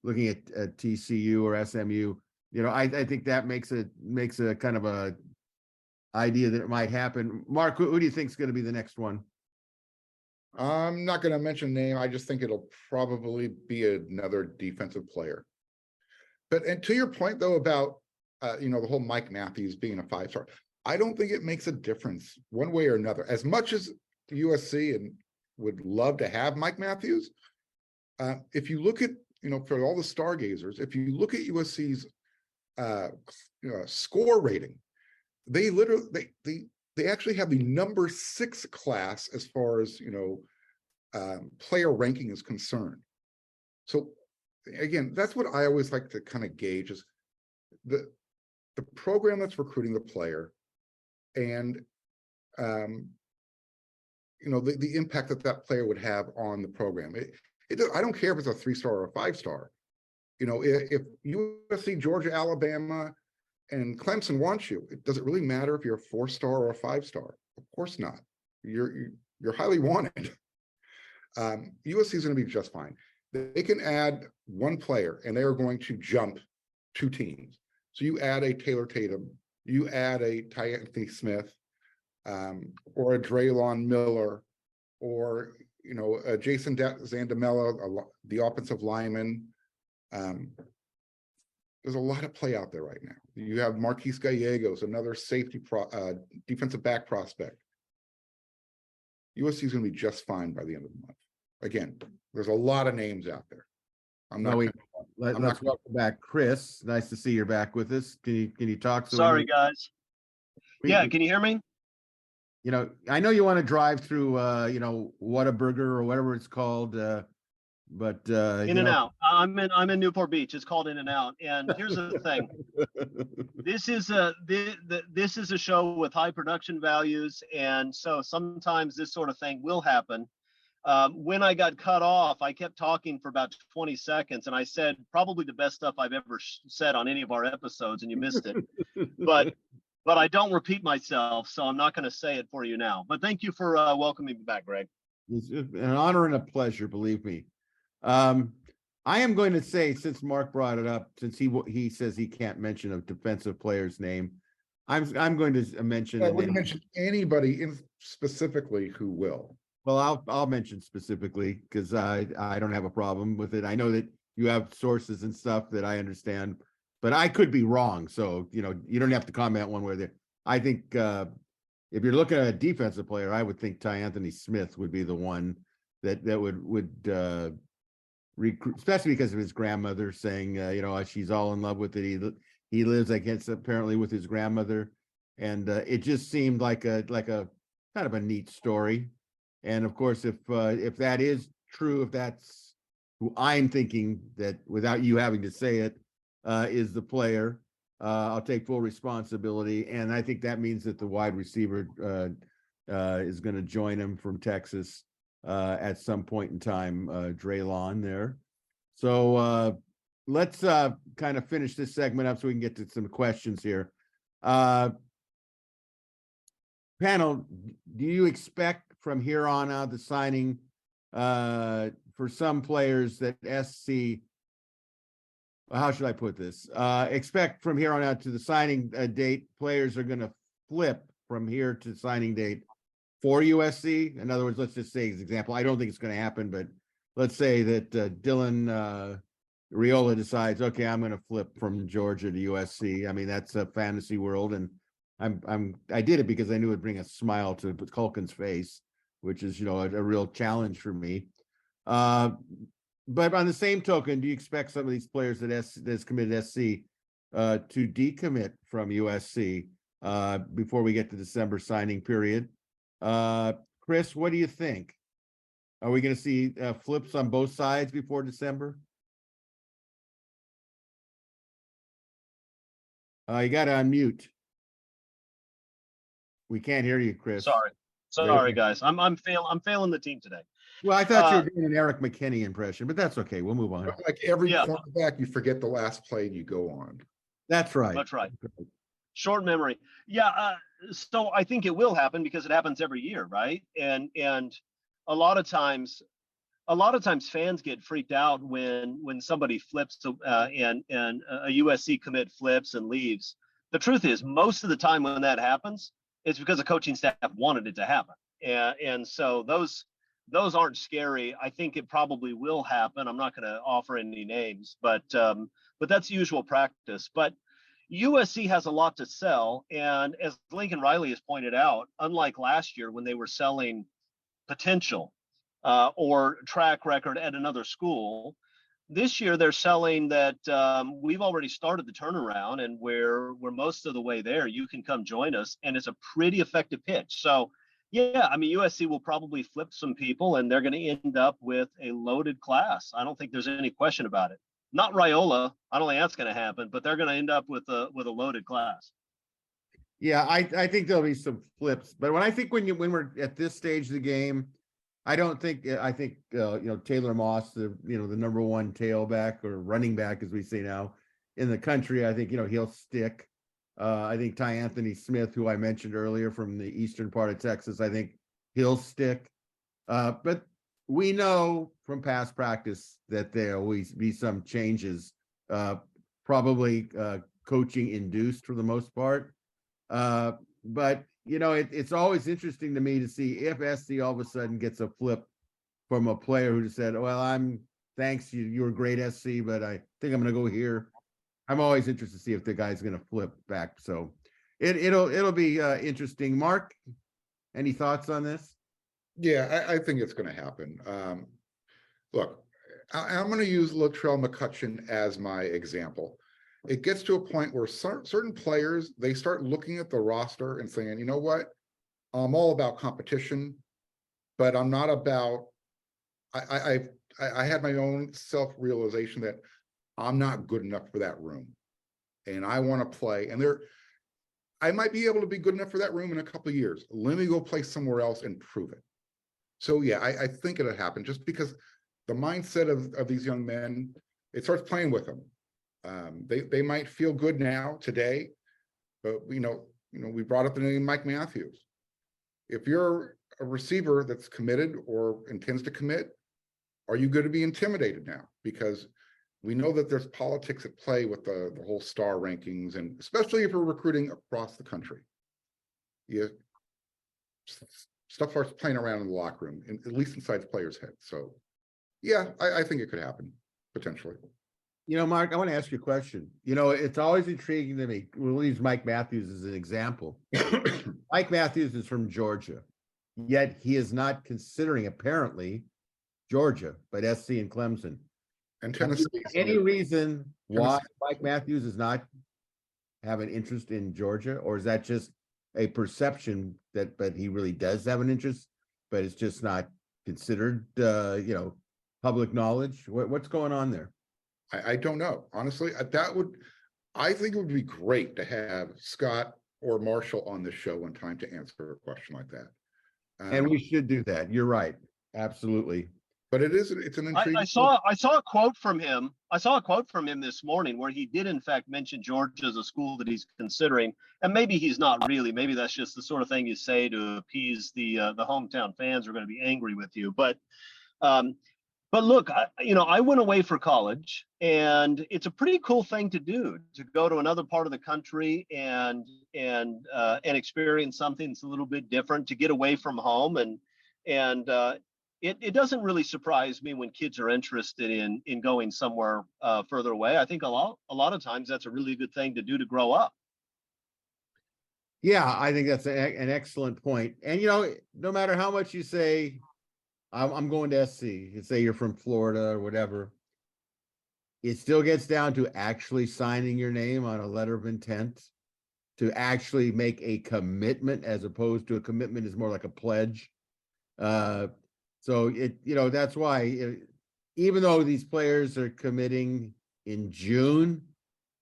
looking at, at TCU or SMU you know, I, I think that makes it makes a kind of a idea that it might happen. Marc, who, who do you think is going to be the next one? I'm not gonna mention name, I just think it'll probably be another defensive player. But and to your point though about, uh, you know, the whole Mike Matthews being a five star, I don't think it makes a difference one way or another. As much as USC and would love to have Mike Matthews. Uh, if you look at, you know, for all the stargazers, if you look at USC's uh, score rating, they literally they they they actually have the number six class as far as you know um, player ranking is concerned. So again, that's what I always like to kind of gauge is the, the program that's recruiting the player and, um, you know, the, the impact that that player would have on the program. It, it, I don't care if it's a three-star or a five-star. You know, if, if USC, Georgia, Alabama, and Clemson wants you, it does it really matter if you're a four-star or a five-star? Of course not. You're, you- you're highly wanted. Um, USC is gonna be just fine. They can add one player and they are going to jump two teams. So you add a Taylor Tatum, you add a Ty Anthony Smith, um, or a Drelon Miller, or, you know, a Jason Da- Zandamela, a the offensive lineman. Um, there's a lot of play out there right now. You have Marquise Gallegos, another safety pro, uh, defensive back prospect. USC is gonna be just fine by the end of the month. Again, there's a lot of names out there. I'm No, not, we- gonna- Let, I'm not us welcome back Chris. Nice to see you're back with us. Can you, can you talk? so we Sorry, know- guys. we- Yeah, we- can you hear me? You know, I know you want to drive through, uh, you know, Whataburger or whatever it's called, uh, but, uh. In and know- out. I'm in, I'm in Newport Beach. It's called In and Out. And here's the thing. This is a, thi- th- this is a show with high production values. And so sometimes this sort of thing will happen. Um, when I got cut off, I kept talking for about 20 seconds and I said probably the best stuff I've ever sh- said on any of our episodes and you missed it. But, but I don't repeat myself, so I'm not going to say it for you now. But thank you for uh, welcoming me back, Greg. It's an honor and a pleasure, believe me. Um, I am going to say, since Marc brought it up, since he, w- he says he can't mention a defensive player's name, I'm, I'm going to s- mention. I wouldn't name- mention anybody in specifically who will. Well, I'll, I'll mention specifically because I, I don't have a problem with it. I know that you have sources and stuff that I understand, but I could be wrong. So, you know, you don't have to comment one way or the, I think, uh, if you're looking at a defensive player, I would think Ty Anthony Smith would be the one that, that would, would, uh, especially because of his grandmother saying, uh, you know, she's all in love with it. He, he lives, I guess, apparently with his grandmother. And, uh, it just seemed like a, like a, kind of a neat story. And of course, if, uh, if that is true, if that's who I'm thinking that without you having to say it, uh, is the player, uh, I'll take full responsibility. And I think that means that the wide receiver, uh, is going to join him from Texas, uh, at some point in time, uh, Drelon there. So, uh, let's, uh, kind of finish this segment up so we can get to some questions here. Uh, panel, do you expect from here on out the signing uh for some players that SC how should I put this? Uh expect from here on out to the signing uh, date, players are gonna flip from here to signing date for USC. In other words, let's just say as example, I don't think it's gonna happen, but let's say that uh, Dylan uh Raiola decides, okay, I'm gonna flip from Georgia to USC. I mean, that's a fantasy world and I'm I'm I did it because I knew it'd bring a smile to Kulkin's face, which is, you know, a, a real challenge for me. Uh, but on the same token, do you expect some of these players that S that's committed SC uh to decommit from USC uh before we get to December signing period? Uh Chris, what do you think? Are we gonna see uh flips on both sides before December? Uh, you gotta unmute. We can't hear you, Chris. Sorry. There Sorry, guys. I'm, I'm fail, I'm failing the team today. Well, I thought you Uh, were doing an Eric McKinney impression, but that's okay. We'll move on. Like every Yeah. cornerback, you forget the last play and you go on. That's right. That's right. Short memory. Yeah. Uh, so I think it will happen because it happens every year, right? And and a lot of times, a lot of times fans get freaked out when when somebody flips uh, and and a USC commit flips and leaves. The truth is, most of the time when that happens, it's because the coaching staff wanted it to happen, and and so those those aren't scary. I think it probably will happen. I'm not going to offer any names, but um, but that's usual practice. But USC has a lot to sell, and as Lincoln Riley has pointed out, unlike last year when they were selling potential uh, or track record at another school, this year they're selling that um, we've already started the turnaround, and we're we're most of the way there. You can come join us, and it's a pretty effective pitch. So. Yeah, I mean USC will probably flip some people, and they're going to end up with a loaded class. I don't think there's any question about it. Not Raiola. I don't think that's going to happen, but they're going to end up with a with a loaded class. Yeah, I, I think there'll be some flips, but when I think when you, when we're at this stage of the game, I don't think, I think, uh, you know, Taylor Moss, the, you know, the number one tailback or running back, as we say now, in the country, I think, you know, he'll stick. Uh, I think Ty Anthony Smith, who I mentioned earlier from the eastern part of Texas, I think he'll stick. Uh, but we know from past practice that there always be some changes, uh, probably, uh, coaching induced for the most part. Uh, but you know, it, it's always interesting to me to see if SC all of a sudden gets a flip from a player who just said, "Well, I'm thanks you, you great SC, but I think I'm going to go here." I'm always interested to see if the guy's going to flip back. So it it'll it'll be uh, interesting. Marc, any thoughts on this? Yeah, I, I think it's gonna happen. Um, look, I, I'm gonna use Latrell McCutchin as my example. It gets to a point where cer- certain players, they start looking at the roster and saying, you know what? I'm all about competition, but I'm not about, I, I, I, I- had my own self-realization that I'm not good enough for that room. And I want to play, and there, I might be able to be good enough for that room in a couple years. Let me go play somewhere else and prove it. So yeah, I, I think it'll happen just because the mindset of, of these young men, it starts playing with them. Um, they, they might feel good now, today, but you know, you know, we brought up the name Mike Matthews. If you're a receiver that's committed or intends to commit, are you going to be intimidated now? Because we know that there's politics at play with the, the whole star rankings and especially if you're recruiting across the country. S- stuff starts playing around in the locker room, in- at least inside the player's head. So, yeah, I, I think it could happen potentially. You know, Marc, I want to ask you a question. You know, it's always intriguing to me. We'll use Mike Matthews as an example. Mike Matthews is from Georgia, yet he is not considering apparently Georgia, but SC and Clemson. And Tennessee. Any reason why Mike Matthews is not have an interest in Georgia, or is that just a perception that, but he really does have an interest, but it's just not considered, uh, you know, public knowledge? What, what's going on there? I, I don't know. Honestly, that would, I think it would be great to have Scott or Marshall on the show one time to answer a question like that. And Um, we should do that. You're right. Absolutely. But it is, it's an intriguing. I saw I saw a quote from him. I saw a quote from him this morning where he did in fact mention Georgia as a school that he's considering, and maybe he's not really. Maybe that's just the sort of thing you say to appease the uh, the hometown fans who are going to be angry with you. But um, but look, I, you know, I went away for college, and it's a pretty cool thing to do to go to another part of the country and and uh, and experience something that's a little bit different, to get away from home and and uh, it, it doesn't really surprise me when kids are interested in in going somewhere uh, further away. I think a lot a lot of times that's a really good thing to do to grow up. Yeah, I think that's a, an excellent point. And you know, no matter how much you say, I'm, I'm going to SC, you say you're from Florida or whatever. It still gets down to actually signing your name on a letter of intent to actually make a commitment as opposed to a commitment is more like a pledge. Uh, so it, you know, that's why uh, even though these players are committing in June,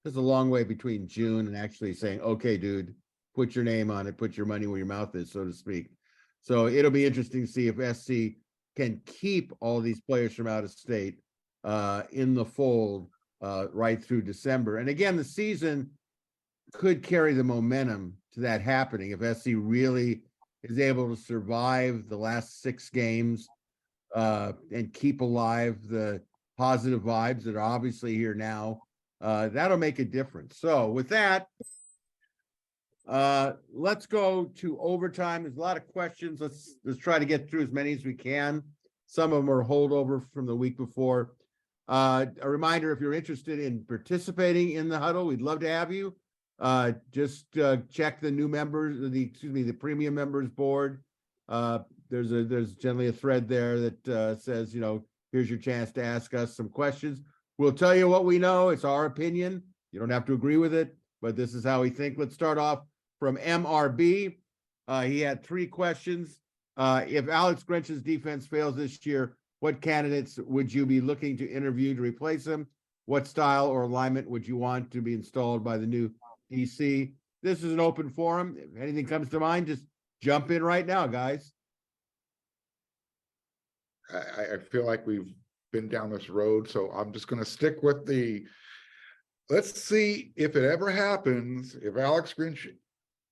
there's a long way between June and actually saying, okay, dude, put your name on it, put your money where your mouth is, so to speak. So it'll be interesting to see if SC can keep all these players from out of state uh, in the fold uh, right through December. And again, the season could carry the momentum to that happening if SC really is able to survive the last six games uh, and keep alive the positive vibes that are obviously here now. Uh, that'll make a difference. So with that, uh, let's go to overtime. There's a lot of questions. Let's, let's try to get through as many as we can. Some of them are holdover from the week before. Uh, a reminder, if you're interested in participating in the huddle, we'd love to have you. Uh, just, uh, check the new members, the, excuse me, the premium members board. Uh, there's a, there's generally a thread there that, uh, says, you know, here's your chance to ask us some questions. We'll tell you what we know. It's our opinion. You don't have to agree with it, but this is how we think. Let's start off from MRB. Uh, he had three questions. Uh, if Alex Grinch's defense fails this year, what candidates would you be looking to interview to replace him? what style or alignment would you want to be installed by the new DC? This is an open forum. If anything comes to mind, just jump in right now, guys. I, I- feel like we've been down this road, so I'm just gonna stick with the. Let's see if it ever happens, if Alex Grinch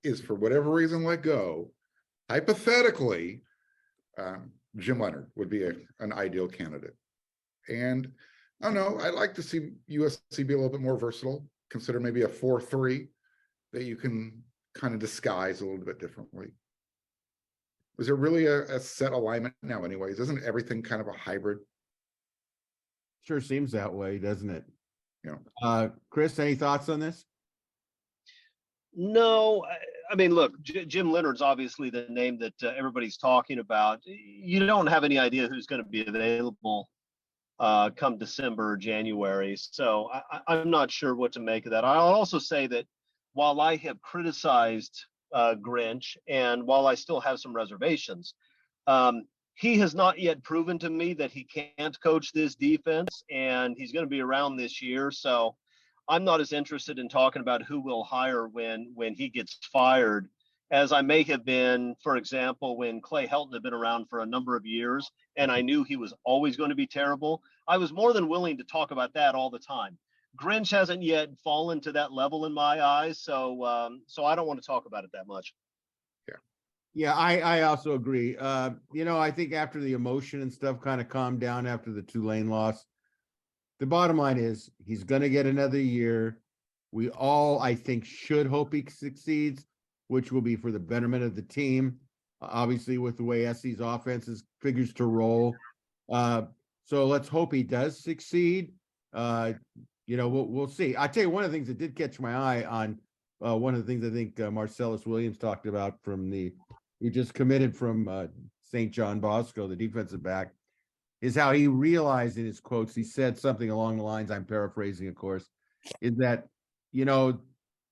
is for whatever reason let go. Hypothetically, um, Jim Leonhard would be a, an ideal candidate. And I don't know, I'd like to see USC be a little bit more versatile, consider maybe a four-three that you can kind of disguise a little bit differently. Was there really a, a set alignment now anyways? Isn't everything kind of a hybrid? Sure seems that way, doesn't it? Yeah. Uh, Chris, any thoughts on this? No, I, I mean, look, J- Jim Leonhard's obviously the name that uh, everybody's talking about. You don't have any idea who's going to be available uh, come December or January. So I, I- I'm not sure what to make of that. I'll also say that while I have criticized uh, Grinch and while I still have some reservations, um, he has not yet proven to me that he can't coach this defense and he's going to be around this year. So I'm not as interested in talking about who will hire when when he gets fired as I may have been, for example, when Clay Helton had been around for a number of years and I knew he was always going to be terrible. I was more than willing to talk about that all the time. Grinch hasn't yet fallen to that level in my eyes, so um, so I don't want to talk about it that much. Here. Yeah, I, I also agree. Uh, you know, I think after the emotion and stuff kind of calmed down after the Tulane loss, the bottom line is he's gonna get another year. We all, I think, should hope he succeeds, which will be for the betterment of the team. Obviously, with the way SC's offenses figures to roll. Uh, so let's hope he does succeed. You know, we'll, we'll see. I tell you, one of the things that did catch my eye on, uh, one of the things I think uh, Marcelles Williams talked about from the who just committed from uh, St. John Bosco, the defensive back, is how he realized in his quotes, he said something along the lines, I'm paraphrasing, of course, is that, you know,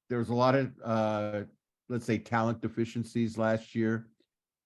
there was a lot of, uh, let's say, talent deficiencies last year,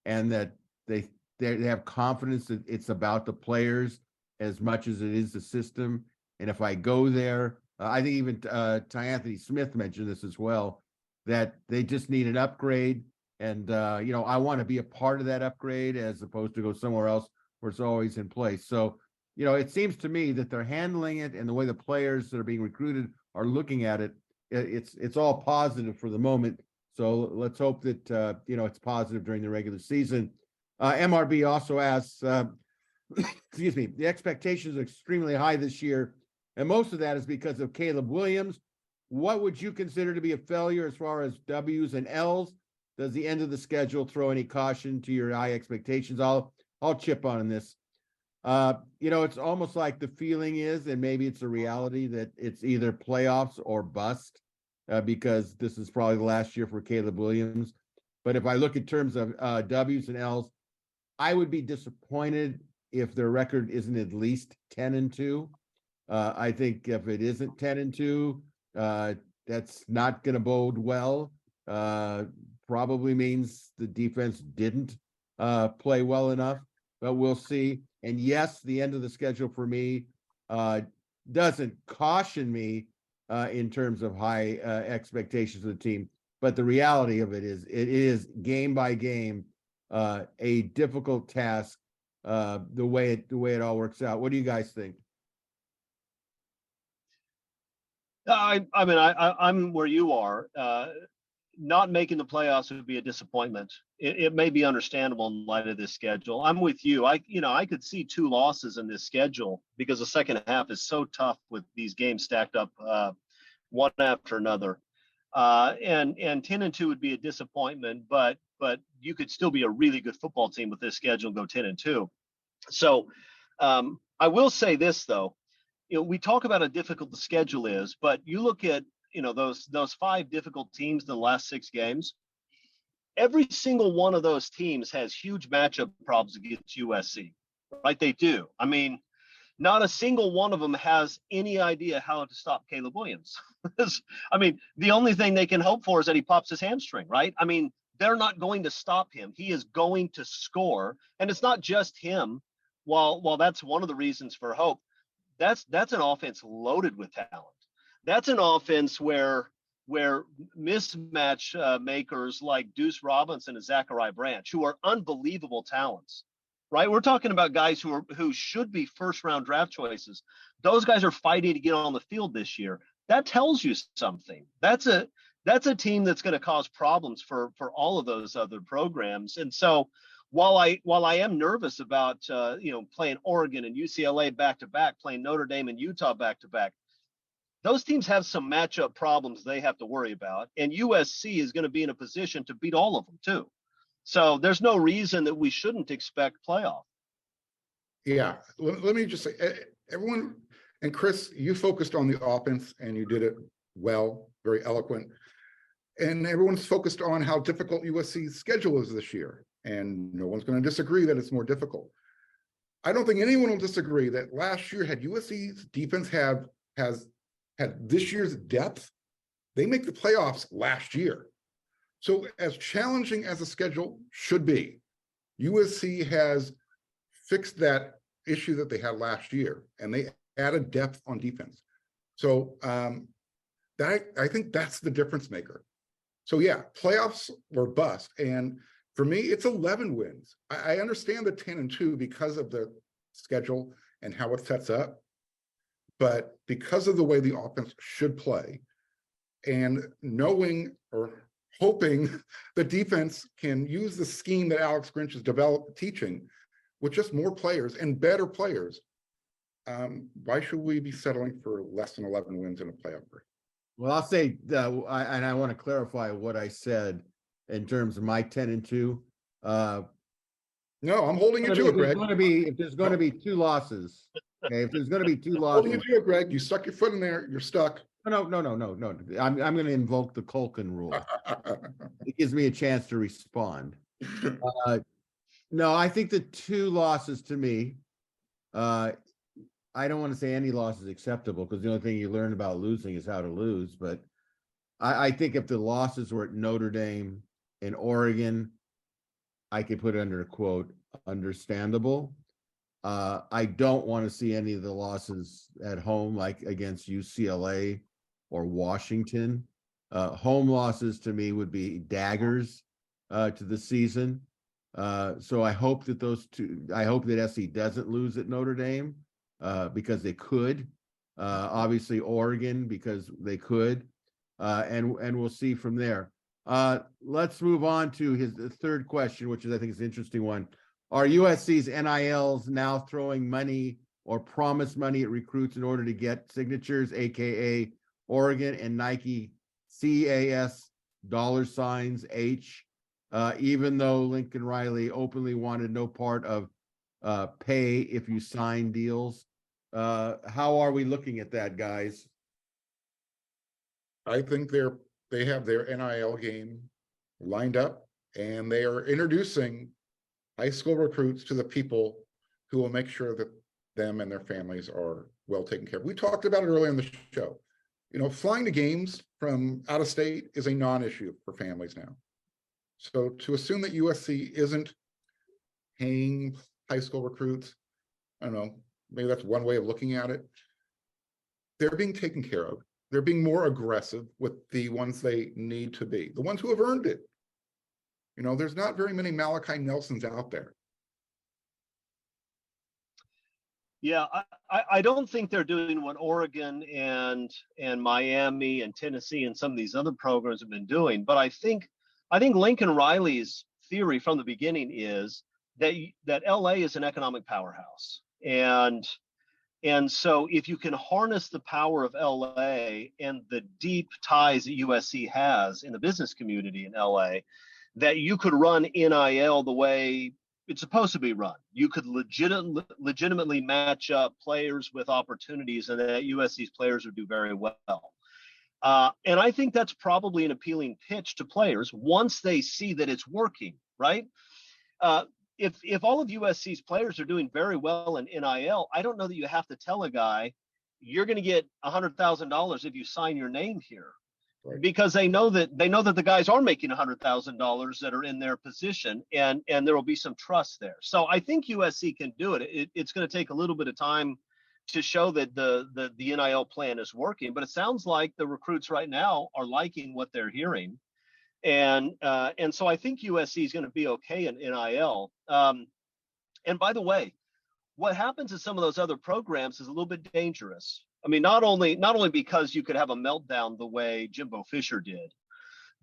and that they they have confidence that it's about the players as much as it is the system. And if I go there, uh, I think even uh, Ty Anthony Smith mentioned this as well, that they just need an upgrade. And uh, you know, I want to be a part of that upgrade as opposed to go somewhere else where it's always in place. So, you know, it seems to me that they're handling it and the way the players that are being recruited are looking at it, it's it's all positive for the moment. So let's hope that uh, you know it's positive during the regular season. Uh, MRB also asks, uh, excuse me, the expectations are extremely high this year, and most of that is because of Caleb Williams. What would you consider to be a failure as far as W's and L's? Does the end of the schedule throw any caution to your high expectations? I'll I'll chip on this. Uh, you know, it's almost like the feeling is, and maybe it's a reality that it's either playoffs or bust, uh, because this is probably the last year for Caleb Williams. But if I look in terms of uh, W's and L's, I would be disappointed if their record isn't at least ten and two. Uh, I think if it isn't ten and two, uh, that's not going to bode well. Uh, probably means the defense didn't uh, play well enough, but we'll see. And yes, the end of the schedule for me uh, doesn't caution me uh, in terms of high uh, expectations of the team. But the reality of it is, it is game by game uh, a difficult task. Uh, the way it the way it all works out. What do you guys think? I I mean I, I'm where you are. Uh, not making the playoffs would be a disappointment. It, it may be understandable in light of this schedule. I'm with you. I you know I could see two losses in this schedule because the second half is so tough with these games stacked up uh, one after another. Uh, and and ten and two would be a disappointment, but but you could still be a really good football team with this schedule and go ten and two. So um, I will say this though, you know, we talk about how difficult the schedule is, but you look at you know those those five difficult teams in the last six games. Every single one of those teams has huge matchup problems against USC, right? They do. I mean, not a single one of them has any idea how to stop Caleb Williams. I mean, the only thing they can hope for is that he pops his hamstring, right? I mean, they're not going to stop him. He is going to score, and it's not just him. While while that's one of the reasons for hope, that's that's an offense loaded with talent. That's an offense where where mismatch uh, makers like Duce Robinson and Zachariah Branch, who are unbelievable talents, right? We're talking about guys who are who should be first round draft choices. Those guys are fighting to get on the field this year. That tells you something. That's a that's a team that's going to cause problems for for all of those other programs. And so while I while I am nervous about uh, you know playing Oregon and UCLA back to back, playing Notre Dame and Utah back to back, those teams have some matchup problems they have to worry about, and USC is going to be in a position to beat all of them too. So there's no reason that we shouldn't expect playoff. Yeah, let, let me just say, everyone, and Chris, you focused on the offense and you did it well, very eloquent. And everyone's focused on how difficult USC's schedule is this year. And no one's going to disagree that it's more difficult. I don't think anyone will disagree that last year had USC's defense have has had this year's depth, they make the playoffs last year. So as challenging as the schedule should be, USC has fixed that issue that they had last year and they added depth on defense. So um, that I think that's the difference maker. So yeah, playoffs were bust. And for me, it's 11 wins. I, I understand the 10 and 2 because of the schedule and how it sets up. But because of the way the offense should play and knowing or hoping the defense can use the scheme that Alex Grinch has developed teaching with just more players and better players, um, why should we be settling for less than 11 wins in a playoff? Well, I'll say, uh, I, and I want to clarify what I said in terms of my ten and two. Uh, No, I'm holding you to it, Greg. going to be, if there's going to be two losses, okay, if there's going to be two Holding you losses, to it, Greg. You stuck your foot in there, you're stuck. no, no, no, no, no, I'm, I'm going to invoke the Kulkin rule. It gives me a chance to respond. Uh, No, I think the two losses to me, uh, I don't want to say any loss is acceptable because the only thing you learn about losing is how to lose, but I, I think if the losses were at Notre Dame and Oregon, I could put under a quote, understandable. Uh, I don't want to see any of the losses at home, like against UCLA or Washington. Uh, home losses to me would be daggers uh, to the season. Uh, so I hope that those two, I hope that SC doesn't lose at Notre Dame uh, because they could. Uh, obviously Oregon because they could, uh, and and we'll see from there. Uh, let's move on to his the third question, which is I think is an interesting one. Are USC's NILs now throwing money or promise money at recruits in order to get signatures, aka Oregon and Nike CAS dollar signs H? Uh, even though Lincoln Riley openly wanted no part of uh, pay if you sign deals. Uh, how are we looking at that, guys? I think they're, they have their NIL game lined up and they are introducing high school recruits to the people who will make sure that them and their families are well taken care of. We talked about it earlier in the show. You know, flying to games from out of state is a non-issue for families now. So to assume that USC isn't paying high school recruits, I don't know, maybe that's one way of looking at it. They're being taken care of. They're being more aggressive with the ones they need to be, the ones who have earned it. You know, there's not very many Malachi Nelsons out there. Yeah, I, I, don't think they're doing what Oregon and and Miami and Tennessee and some of these other programs have been doing, but I think I think Lincoln Riley's theory from the beginning is that that LA is an economic powerhouse, and and so if you can harness the power of LA and the deep ties that USC has in the business community in LA, that you could run NIL the way it's supposed to be run. You could legit, legitimately match up players with opportunities, and that USC's players would do very well. Uh, and I think that's probably an appealing pitch to players once they see that it's working, right? Uh, if if all of USC's players are doing very well in NIL, I don't know that you have to tell a guy you're going to get hundred thousand dollars if you sign your name here, Right. because they know that they know that the guys are making hundred thousand dollars that are in their position, and and there will be some trust there. So I think USC can do it. it it's going to take a little bit of time to show that the, the the NIL plan is working. But it sounds like the recruits right now are liking what they're hearing, and uh, and so I think USC is going to be okay in NIL. Um, and by the way, what happens in some of those other programs is a little bit dangerous. I mean, not only not only because you could have a meltdown the way Jimbo Fisher did,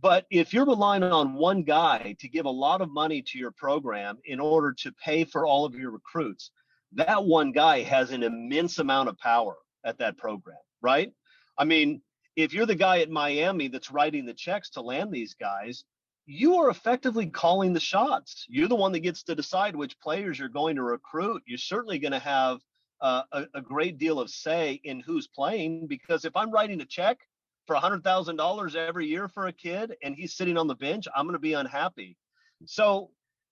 but if you're relying on one guy to give a lot of money to your program in order to pay for all of your recruits, that one guy has an immense amount of power at that program, right? I mean, if you're the guy at Miami that's writing the checks to land these guys, you are effectively calling the shots. You're the one that gets to decide which players you're going to recruit. You're certainly going to have uh, a, a great deal of say in who's playing because if I'm writing a check for $100,000 every year for a kid and he's sitting on the bench, I'm going to be unhappy. So,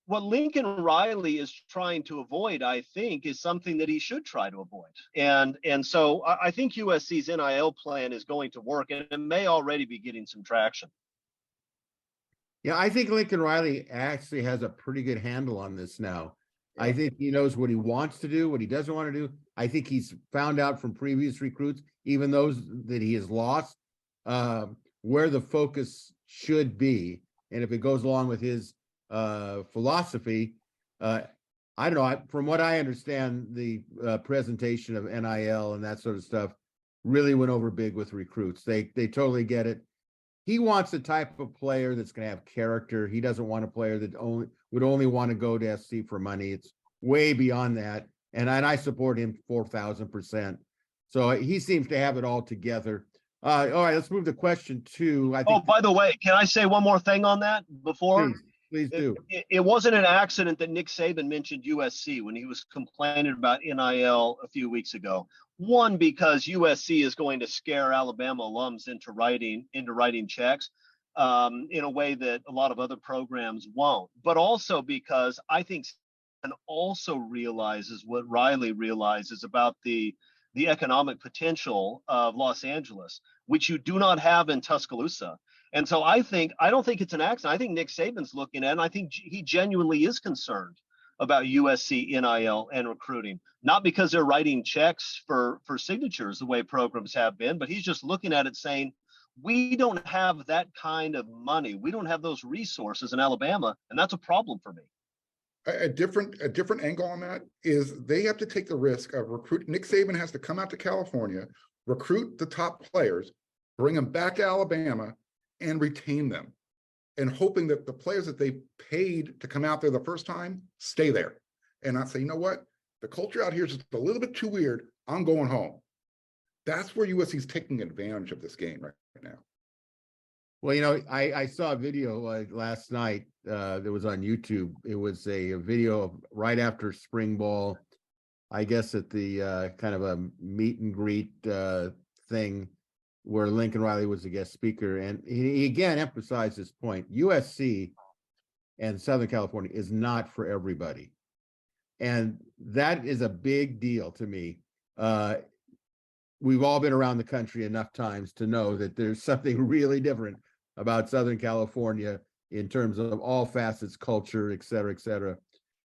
what Lincoln Riley is trying to avoid, I think, is something that he should try to avoid. And and so I, I think USC's NIL plan is going to work and it may already be getting some traction. Yeah, I think Lincoln Riley actually has a pretty good handle on this now. I think he knows what he wants to do, what he doesn't want to do. I think he's found out from previous recruits, even those that he has lost, uh, where the focus should be. And if it goes along with his uh, philosophy, uh, I don't know. I, from what I understand, the uh, presentation of NIL and that sort of stuff really went over big with recruits. They they totally get it he wants the type of player that's going to have character. He doesn't want a player that only would only want to go to SC for money. It's way beyond that. And, and I support him 4000%. So he seems to have it all together. Uh, all right, let's move to question two. I Oh, by the way, can I say one more thing on that before? please, please do. It, it wasn't an accident that Nick Saban mentioned USC when he was complaining about NIL a few weeks ago. One, because USC is going to scare Alabama alums into writing into writing checks um, in a way that a lot of other programs won't. But also because I think and also realizes what Riley realizes about the the economic potential of Los Angeles, which you do not have in Tuscaloosa. And so I think I don't think it's an accident. I think Nick Saban's looking at, and I think he genuinely is concerned about USC NIL and recruiting, not because they're writing checks for for signatures the way programs have been, but he's just looking at it saying, we don't have that kind of money. We don't have those resources in Alabama, and that's a problem for me. A, a different, a different angle on that is they have to take the risk of recruit, Nick Saban has to come out to California, recruit the top players, bring them back to Alabama and retain them. And hoping that the players that they paid to come out there the first time, stay there. And not say, you know what? The culture out here is just a little bit too weird. I'm going home. That's where USC is taking advantage of this game right now. Well, you know, I, I saw a video uh, last night uh, that was on YouTube. It was a, a video right after spring ball, I guess at the uh, kind of a meet and greet uh, thing where Lincoln Riley was the guest speaker. And he, again emphasized this point USC and Southern California is not for everybody. And that is a big deal to me. Uh, we've all been around the country enough times to know that there's something really different about Southern California in terms of all facets, culture, et cetera, et cetera.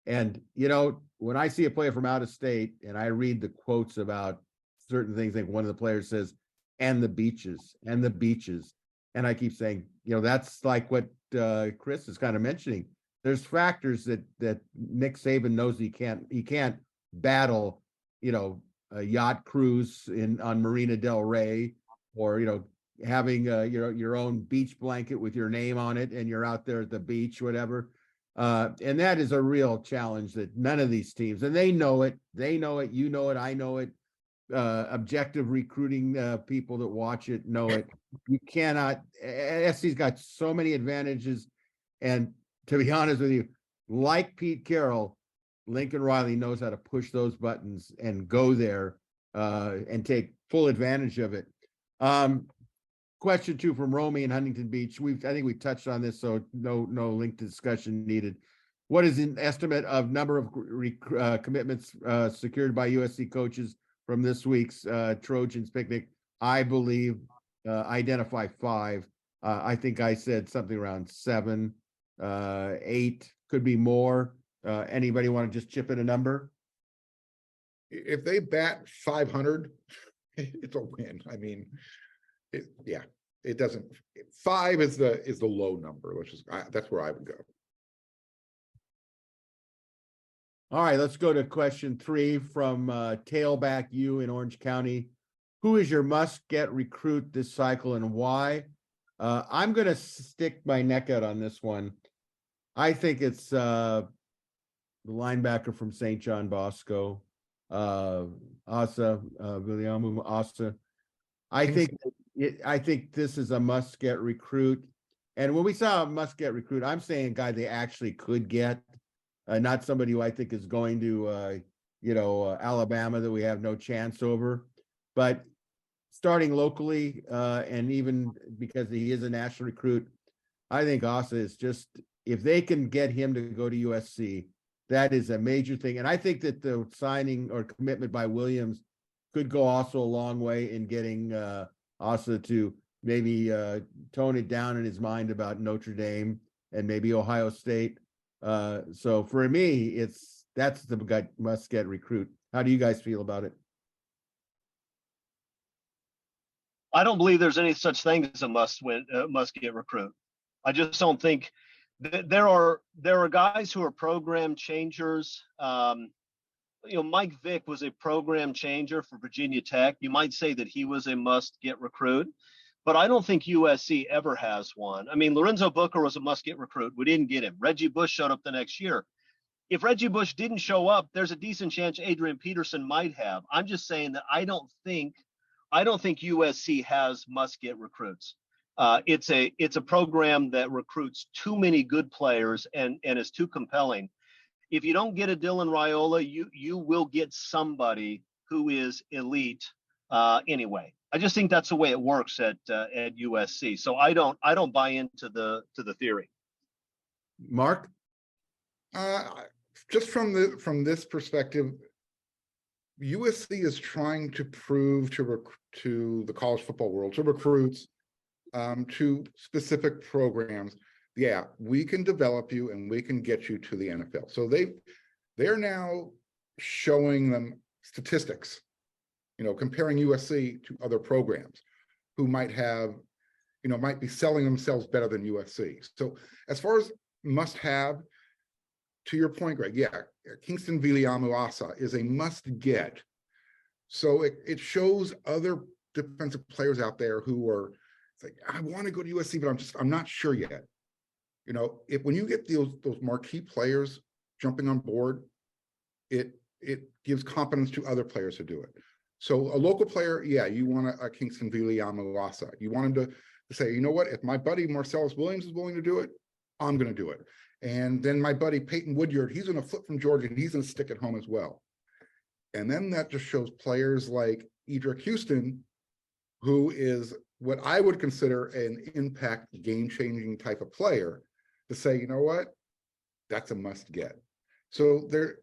And, you know, when I see a player from out of state and I read the quotes about certain things, like one of the players says, and the beaches, and the beaches. And I keep saying, you know, that's like what uh, Chris is kind of mentioning. There's factors that that Nick Saban knows he can't he can't battle, you know, a yacht cruise in on Marina Del Rey, or you know, having uh, your your own beach blanket with your name on it, and you're out there at the beach, whatever. Uh, and that is a real challenge that none of these teams, and they know it. They know it. You know it. I know it. Uh, objective recruiting uh, people that watch it know it. You cannot. SC's got so many advantages, and to be honest with you, like Pete Carroll, Lincoln Riley knows how to push those buttons and go there uh, and take full advantage of it. Um, question two from Romy in Huntington Beach. We've I think we touched on this, so no no link discussion needed. What is an estimate of number of re- uh, commitments uh, secured by USC coaches from this week's uh, Trojans picnic? I believe uh, identify five. Uh, I think I said something around seven, uh, eight, could be more. Uh, anybody want to just chip in a number? if they bat five hundred, it's a win. I mean, it, yeah, it doesn't, five is the, is the low number, which is, I, that's where I would go. All right, let's go to question three from uh, Tailback U in Orange County. Who is your must-get recruit this cycle and why? Uh, I'm gonna stick my neck out on this one. I think it's uh, the linebacker from St. John Bosco, uh, Asa, uh, Viliamu-Asa. I think, it, I think this is a must-get recruit. And when we saw a must-get recruit, I'm saying a guy they actually could get uh, not somebody who I think is going to, uh, you know, uh, Alabama that we have no chance over. But starting locally, uh, and even because he is a national recruit, I think Asa is just, if they can get him to go to USC, that is a major thing. And I think that the signing or commitment by Williams could go also a long way in getting, uh, Asa to maybe, uh, tone it down in his mind about Notre Dame and maybe Ohio State. Uh, so for me, it's, that's the guy must get recruit. How do you guys feel about it? I don't believe there's any such thing as a must win, uh, must get recruit. I just don't think th- there are there are guys who are program changers. Um, you know, Mike Vick was a program changer for Virginia Tech. You might say that he was a must get recruit, but I don't think USC ever has one. I mean, Lorenzo Booker was a must get recruit. We didn't get him. Reggie Bush showed up the next year. If Reggie Bush didn't show up, there's a decent chance Adrian Peterson might have. I'm just saying that I don't think I don't think USC has must get recruits. Uh, it's a it's a program that recruits too many good players and and is too compelling. If you don't get a Dylan Raiola, you you will get somebody who is elite uh, anyway. I just think that's the way it works at uh, at USC. So I don't I don't buy into the to the theory. Marc? Uh, just from the, from this perspective. USC is trying to prove to rec- to the college football world, to recruits. Um, to specific programs, yeah, we can develop you and we can get you to the NFL. So they, they're now showing them statistics. You know, comparing USC to other programs who might have, you know, might be selling themselves better than USC. So as far as must have, to your point, Greg, yeah, Kingston Viliamu is a must get. So it, it shows other defensive players out there who are, like, I want to go to USC, but I'm just, I'm not sure yet. You know, if, when you get those, those marquee players jumping on board, it, it gives confidence to other players to do it. So a local player, yeah, you want a, a Kingston Viliamu You want him to, to say, you know what, if my buddy Marcelles Williams is willing to do it, I'm gonna do it. And then my buddy Peyton Woodyard, he's gonna flip from Georgia and he's gonna stick at home as well. And then that just shows players like Eddrick Houston, who is what I would consider an impact game changing type of player to say, you know what? That's a must get. So there,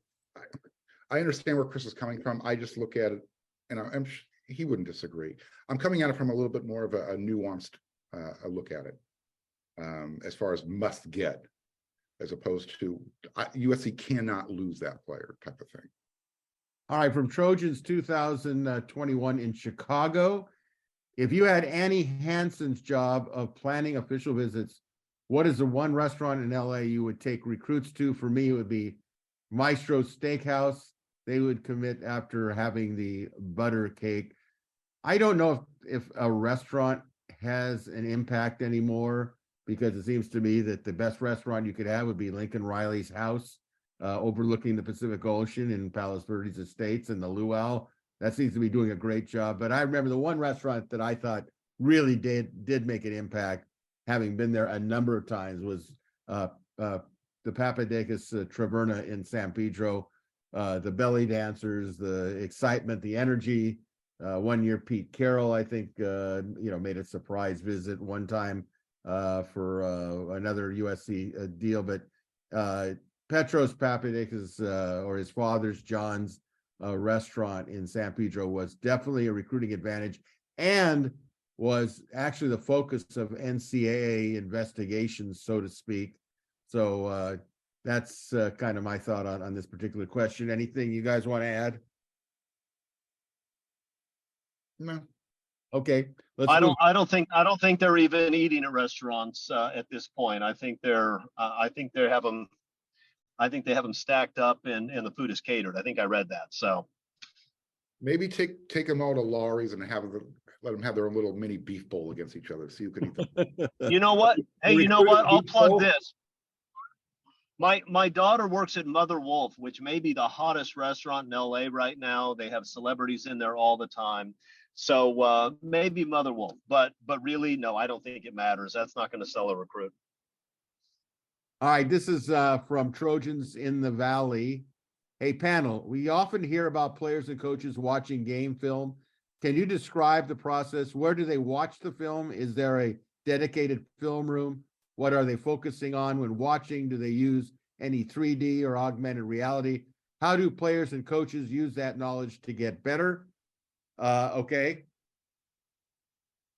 I understand where Chris is coming from. I just look at it and I- I'm, sh- he wouldn't disagree. I'm coming at it from a little bit more of a a nuanced, uh, a look at it. Um, as far as must get, as opposed to, USC cannot lose that player type of thing. All right, from Trojans two thousand twenty-one in Chicago. If you had Annie Hansen's job of planning official visits, what is the one restaurant in LA you would take recruits to? For me, it would be Mastro's Steakhouse. They would commit after having the butter cake. I don't know if, if a restaurant has an impact anymore because it seems to me that the best restaurant you could have would be Lincoln Riley's house uh, overlooking the Pacific Ocean in Palos Verdes Estates and the Luau. That seems to be doing a great job. But I remember the one restaurant that I thought really did did make an impact, having been there a number of times, was uh, uh, the Papadakis uh, Taverna in San Pedro. Uh, the belly dancers, the excitement, the energy. Uh, one year, Pete Carroll, I think, uh, you know, made a surprise visit one time uh, for uh, another USC uh, deal. But uh, Petros Papadakis uh, or his father's John's uh, restaurant in San Pedro was definitely a recruiting advantage and was actually the focus of NCAA investigations, so to speak. So uh, that's uh, kind of my thought on, on this particular question. Anything you guys want to add? No, Okay. let's I move. don't. I don't think. I don't think they're even eating at restaurants uh, at this point. I think they're. Uh, I think they have them. I think they have them stacked up, and and the food is catered. I think I read that. So maybe take, take them all to Lawry's and have, them- let them have their own little mini beef bowl against each other, see who can eat them. you know what? Hey, you know what? I'll plug this. My my daughter works at Mother Wolf, which may be the hottest restaurant in LA right now. They have celebrities in there all the time. So uh, maybe Mother Wolf, but but really, no, I don't think it matters. That's not going to sell a recruit. All right, this is uh from Trojans in the Valley. Hey panel, we often hear about players and coaches watching game film. Can you describe the process? Where do they watch the film? Is there a dedicated film room? What are they focusing on when watching? Do they use any 3D or augmented reality? How do players and coaches use that knowledge to get better? Uh, okay,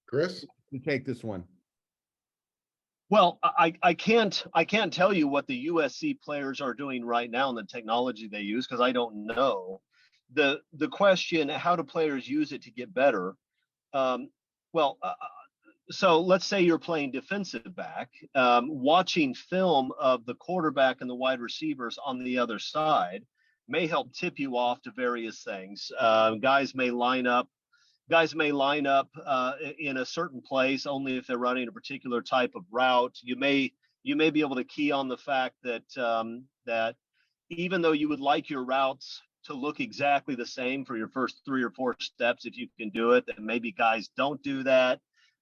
Chris? you take this one. Well, I, I can't I can't tell you what the USC players are doing right now and the technology they use because I don't know. The the question how do players use it to get better? Um, well, uh, so let's say you're playing defensive back, um, watching film of the quarterback and the wide receivers on the other side may help tip you off to various things. Uh, guys may line up guys may line up uh, in a certain place only if they're running a particular type of route. You may you may be able to key on the fact that um, that even though you would like your routes to look exactly the same for your first three or four steps, if you can do it, that maybe guys don't do that.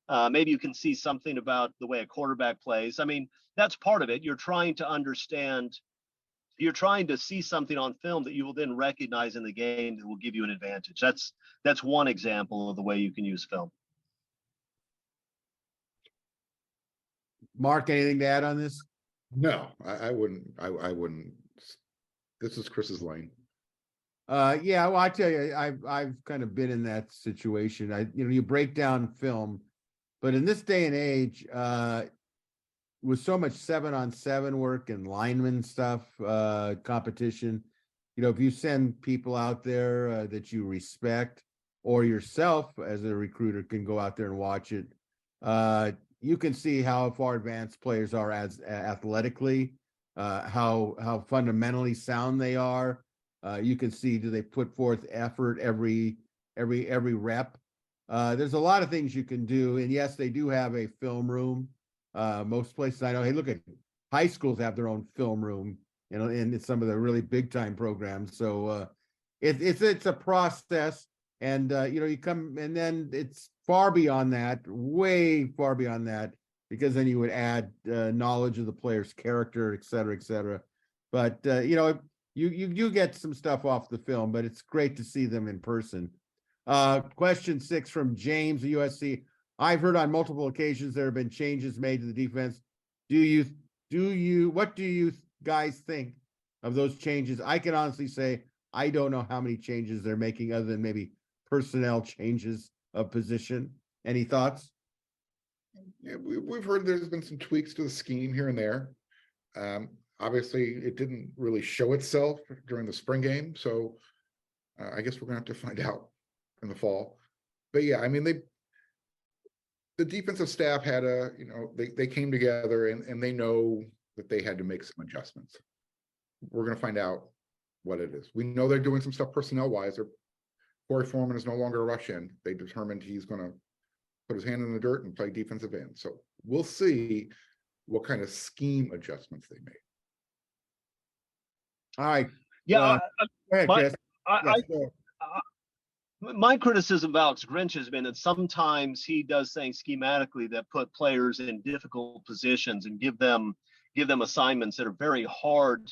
Uh, maybe you can see something about the way a quarterback plays. I mean, that's part of it. You're trying to understand. You're trying to see something on film that you will then recognize in the game that will give you an advantage. That's that's one example of the way you can use film. Marc, anything to add on this? No, I, I wouldn't, I, I wouldn't. This is Chris's lane. Uh, yeah, well, I tell you, I've, I've kind of been in that situation. I, you know, you break down film, but in this day and age, uh, with so much seven on seven work and lineman stuff, uh, competition, you know, if you send people out there uh, that you respect or yourself as a recruiter can go out there and watch it, uh, you can see how far advanced players are as athletically, uh, how, how fundamentally sound they are. Uh, you can see do they put forth effort every every every rep. Uh, there's a lot of things you can do, and yes, they do have a film room. Uh, most places I know, hey, look at high schools have their own film room, you know, in some of the really big time programs. So uh, it, it's it's a process, and uh, you know, you come and then it's far beyond that, way far beyond that, because then you would add uh, knowledge of the player's character, et cetera, et cetera. But uh, you know, you you you get some stuff off the film, but it's great to see them in person. Uh, question six from James, USC. I've heard on multiple occasions there have been changes made to the defense. Do you do you what do you guys think of those changes? I can honestly say I don't know how many changes they're making other than maybe personnel changes of position. Any thoughts? Yeah, we, we've heard there's been some tweaks to the scheme here and there. Um, obviously, it didn't really show itself during the spring game, so uh, I guess we're gonna have to find out in the fall. But yeah, I mean, they the defensive staff had a, you know, they, they came together and, and they know that they had to make some adjustments. We're gonna find out what it is. We know they're doing some stuff personnel wise. They're Korey Foreman is no longer a rush in. They determined he's gonna put his hand in the dirt and play defensive end. So we'll see what kind of scheme adjustments they made. All right, Yeah, Uh, I, go ahead, My- Chris. I, Yes, I, go ahead. My criticism of Alex Grinch has been that sometimes he does things schematically that put players in difficult positions and give them give them assignments that are very hard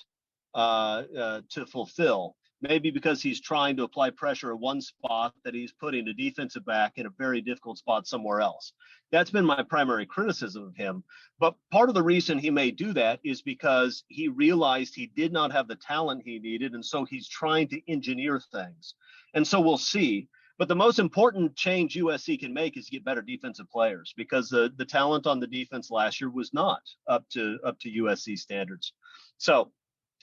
uh, uh, to fulfill. Maybe because he's trying to apply pressure at one spot that he's putting a defensive back in a very difficult spot somewhere else. That's been my primary criticism of him. But part of the reason he may do that is because he realized he did not have the talent he needed. And so he's trying to engineer things. And so we'll see. But the most important change USC can make is get better defensive players because the, the talent on the defense last year was not up to up to USC standards. So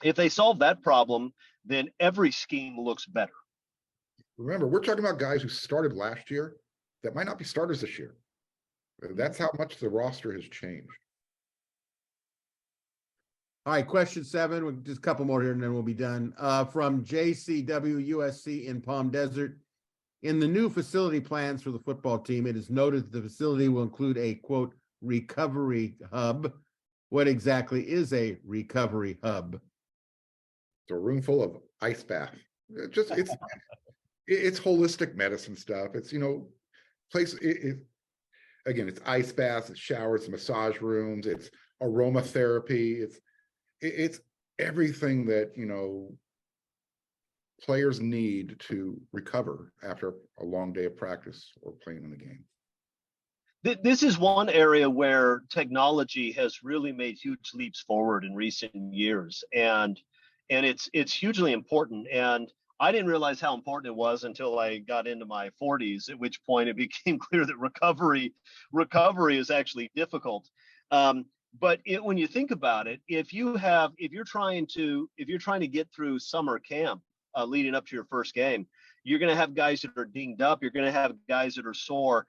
if they solve that problem, then every scheme looks better. remember, we're talking about guys who started last year that might not be starters this year. That's how much the roster has changed. All right, question seven, we'll- just a couple more here and then we'll be done. Uh, from JCW USC in Palm Desert. In the new facility plans for the football team, it is noted that the facility will include a quote, recovery hub. What exactly is a recovery hub? It's a room full of ice bath. Just, it's, it- it's holistic medicine stuff. It's, you know, place, it, it. Again, it's ice baths, it's showers, massage rooms, it's aromatherapy, it's, it, it's everything that, you know. Players need to recover after a long day of practice or playing in the game. This is one area where technology has really made huge leaps forward in recent years, and and it's it's hugely important. And I didn't realize how important it was until I got into my 40s, at which point it became clear that recovery recovery is actually difficult. Um, but it, when you think about it, if you have if you're trying to if you're trying to get through summer camp uh, leading up to your first game, you're going to have guys that are dinged up. You're going to have guys that are sore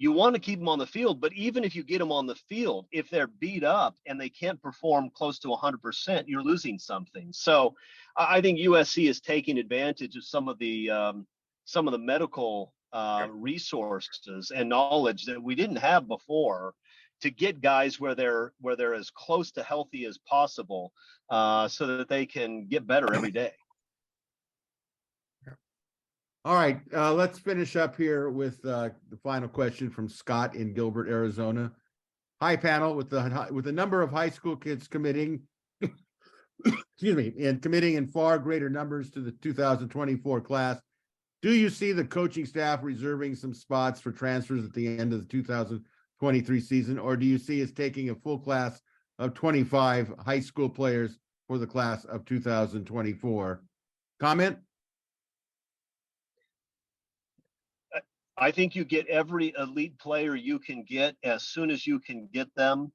you want to keep them on the field, but even if you get them on the field, if they're beat up and they can't perform close to 100%, you're losing something. So I I think USC is taking advantage of some of the um, some of the medical uh, resources and knowledge that we didn't have before to get guys where they're where they're as close to healthy as possible, uh, so that they can get better every day. All right, uh, let's finish up here with, uh, the final question from Scott in Gilbert, Arizona. Hi panel, with the, with the number of high school kids committing, excuse me, and committing in far greater numbers to the two thousand twenty-four class. Do you see the coaching staff reserving some spots for transfers at the end of the two thousand twenty-three season? Or do you see us taking a full class of twenty-five high school players for the class of two thousand twenty-four? Comment? I think you get every elite player you can get as soon as you can get them.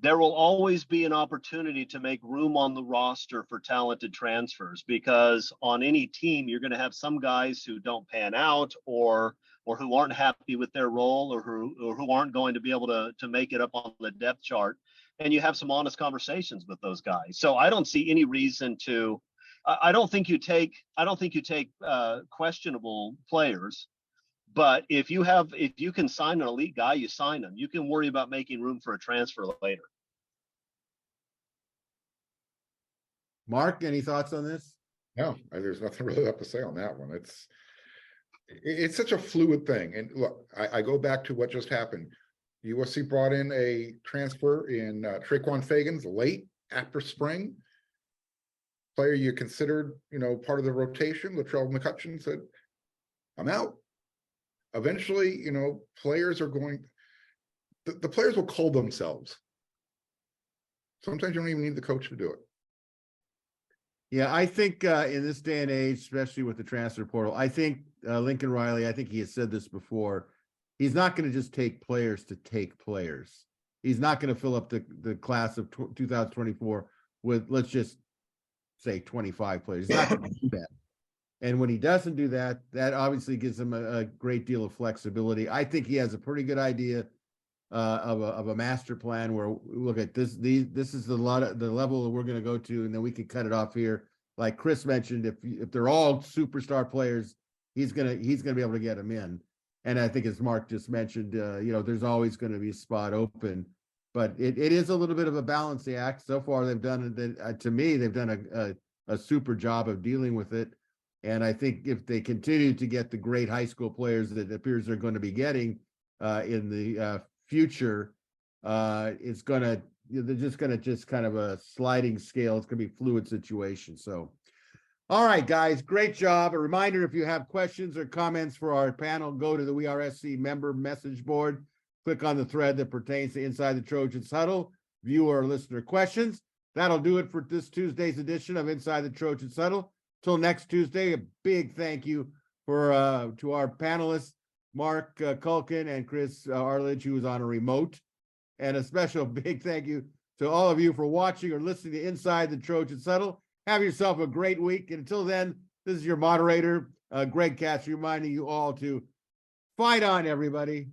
There will always be an opportunity to make room on the roster for talented transfers because on any team you're going to have some guys who don't pan out or or who aren't happy with their role or who or who aren't going to be able to to make it up on the depth chart and you have some honest conversations with those guys. So I don't see any reason to I I don't think you take I don't think you take uh, questionable players but if you have, if you can sign an elite guy, you sign him. You can worry about making room for a transfer later. Marc, any thoughts on this? No, there's nothing really left to say on that one. It's. It's such a fluid thing. And look, I, I go back to what just happened. USC brought in a transfer in uh, Tre'Quon Fegans late after spring. Player you considered, you know, part of the rotation, Latrell McCutchin said, I'm out. Eventually, you know, players are going, the, the players will call themselves. Sometimes you don't even need the coach to do it. Yeah, I think uh, in this day and age, especially with the transfer portal, I think uh, Lincoln Riley, I think he has said this before. He's not going to just take players to take players. He's not going to fill up the, the class of tw- 2024 with, let's just say 25 players. He's not going to do that. And when he doesn't do that, that obviously gives him a, a great deal of flexibility. I think he has a pretty good idea uh, of a, of a master plan where look at this, these, this is the lot of the level that we're going to go to, and then we can cut it off here. Like Chris mentioned, if if they're all superstar players, he's gonna he's gonna be able to get them in. And I think as Marc just mentioned, uh, you know, there's always going to be a spot open, but it, it is a little bit of a balancing act. So far, they've done it. Uh, to me, they've done a, a a super job of dealing with it. And I think if they continue to get the great high school players that appears they're going to be getting uh, in the uh, future, uh, it's gonna they're just gonna just kind of a sliding scale. It's gonna be fluid situation. So, all right, guys, great job. A reminder: if you have questions or comments for our panel, go to the We Are SC member message board. Click on the thread that pertains to Inside the Trojans Huddle. View or listener questions. That'll do it for this Tuesday's edition of Inside the Trojans Huddle. Till next Tuesday, a big thank you for uh to our panelists, Marc uh, Kulkin and Chris uh, Arledge, who was on a remote. And a special big thank you to all of you for watching or listening to Inside the Trojan Huddle. Have yourself a great week. And until then, this is your moderator, uh, Greg Katz reminding you all to fight on, everybody.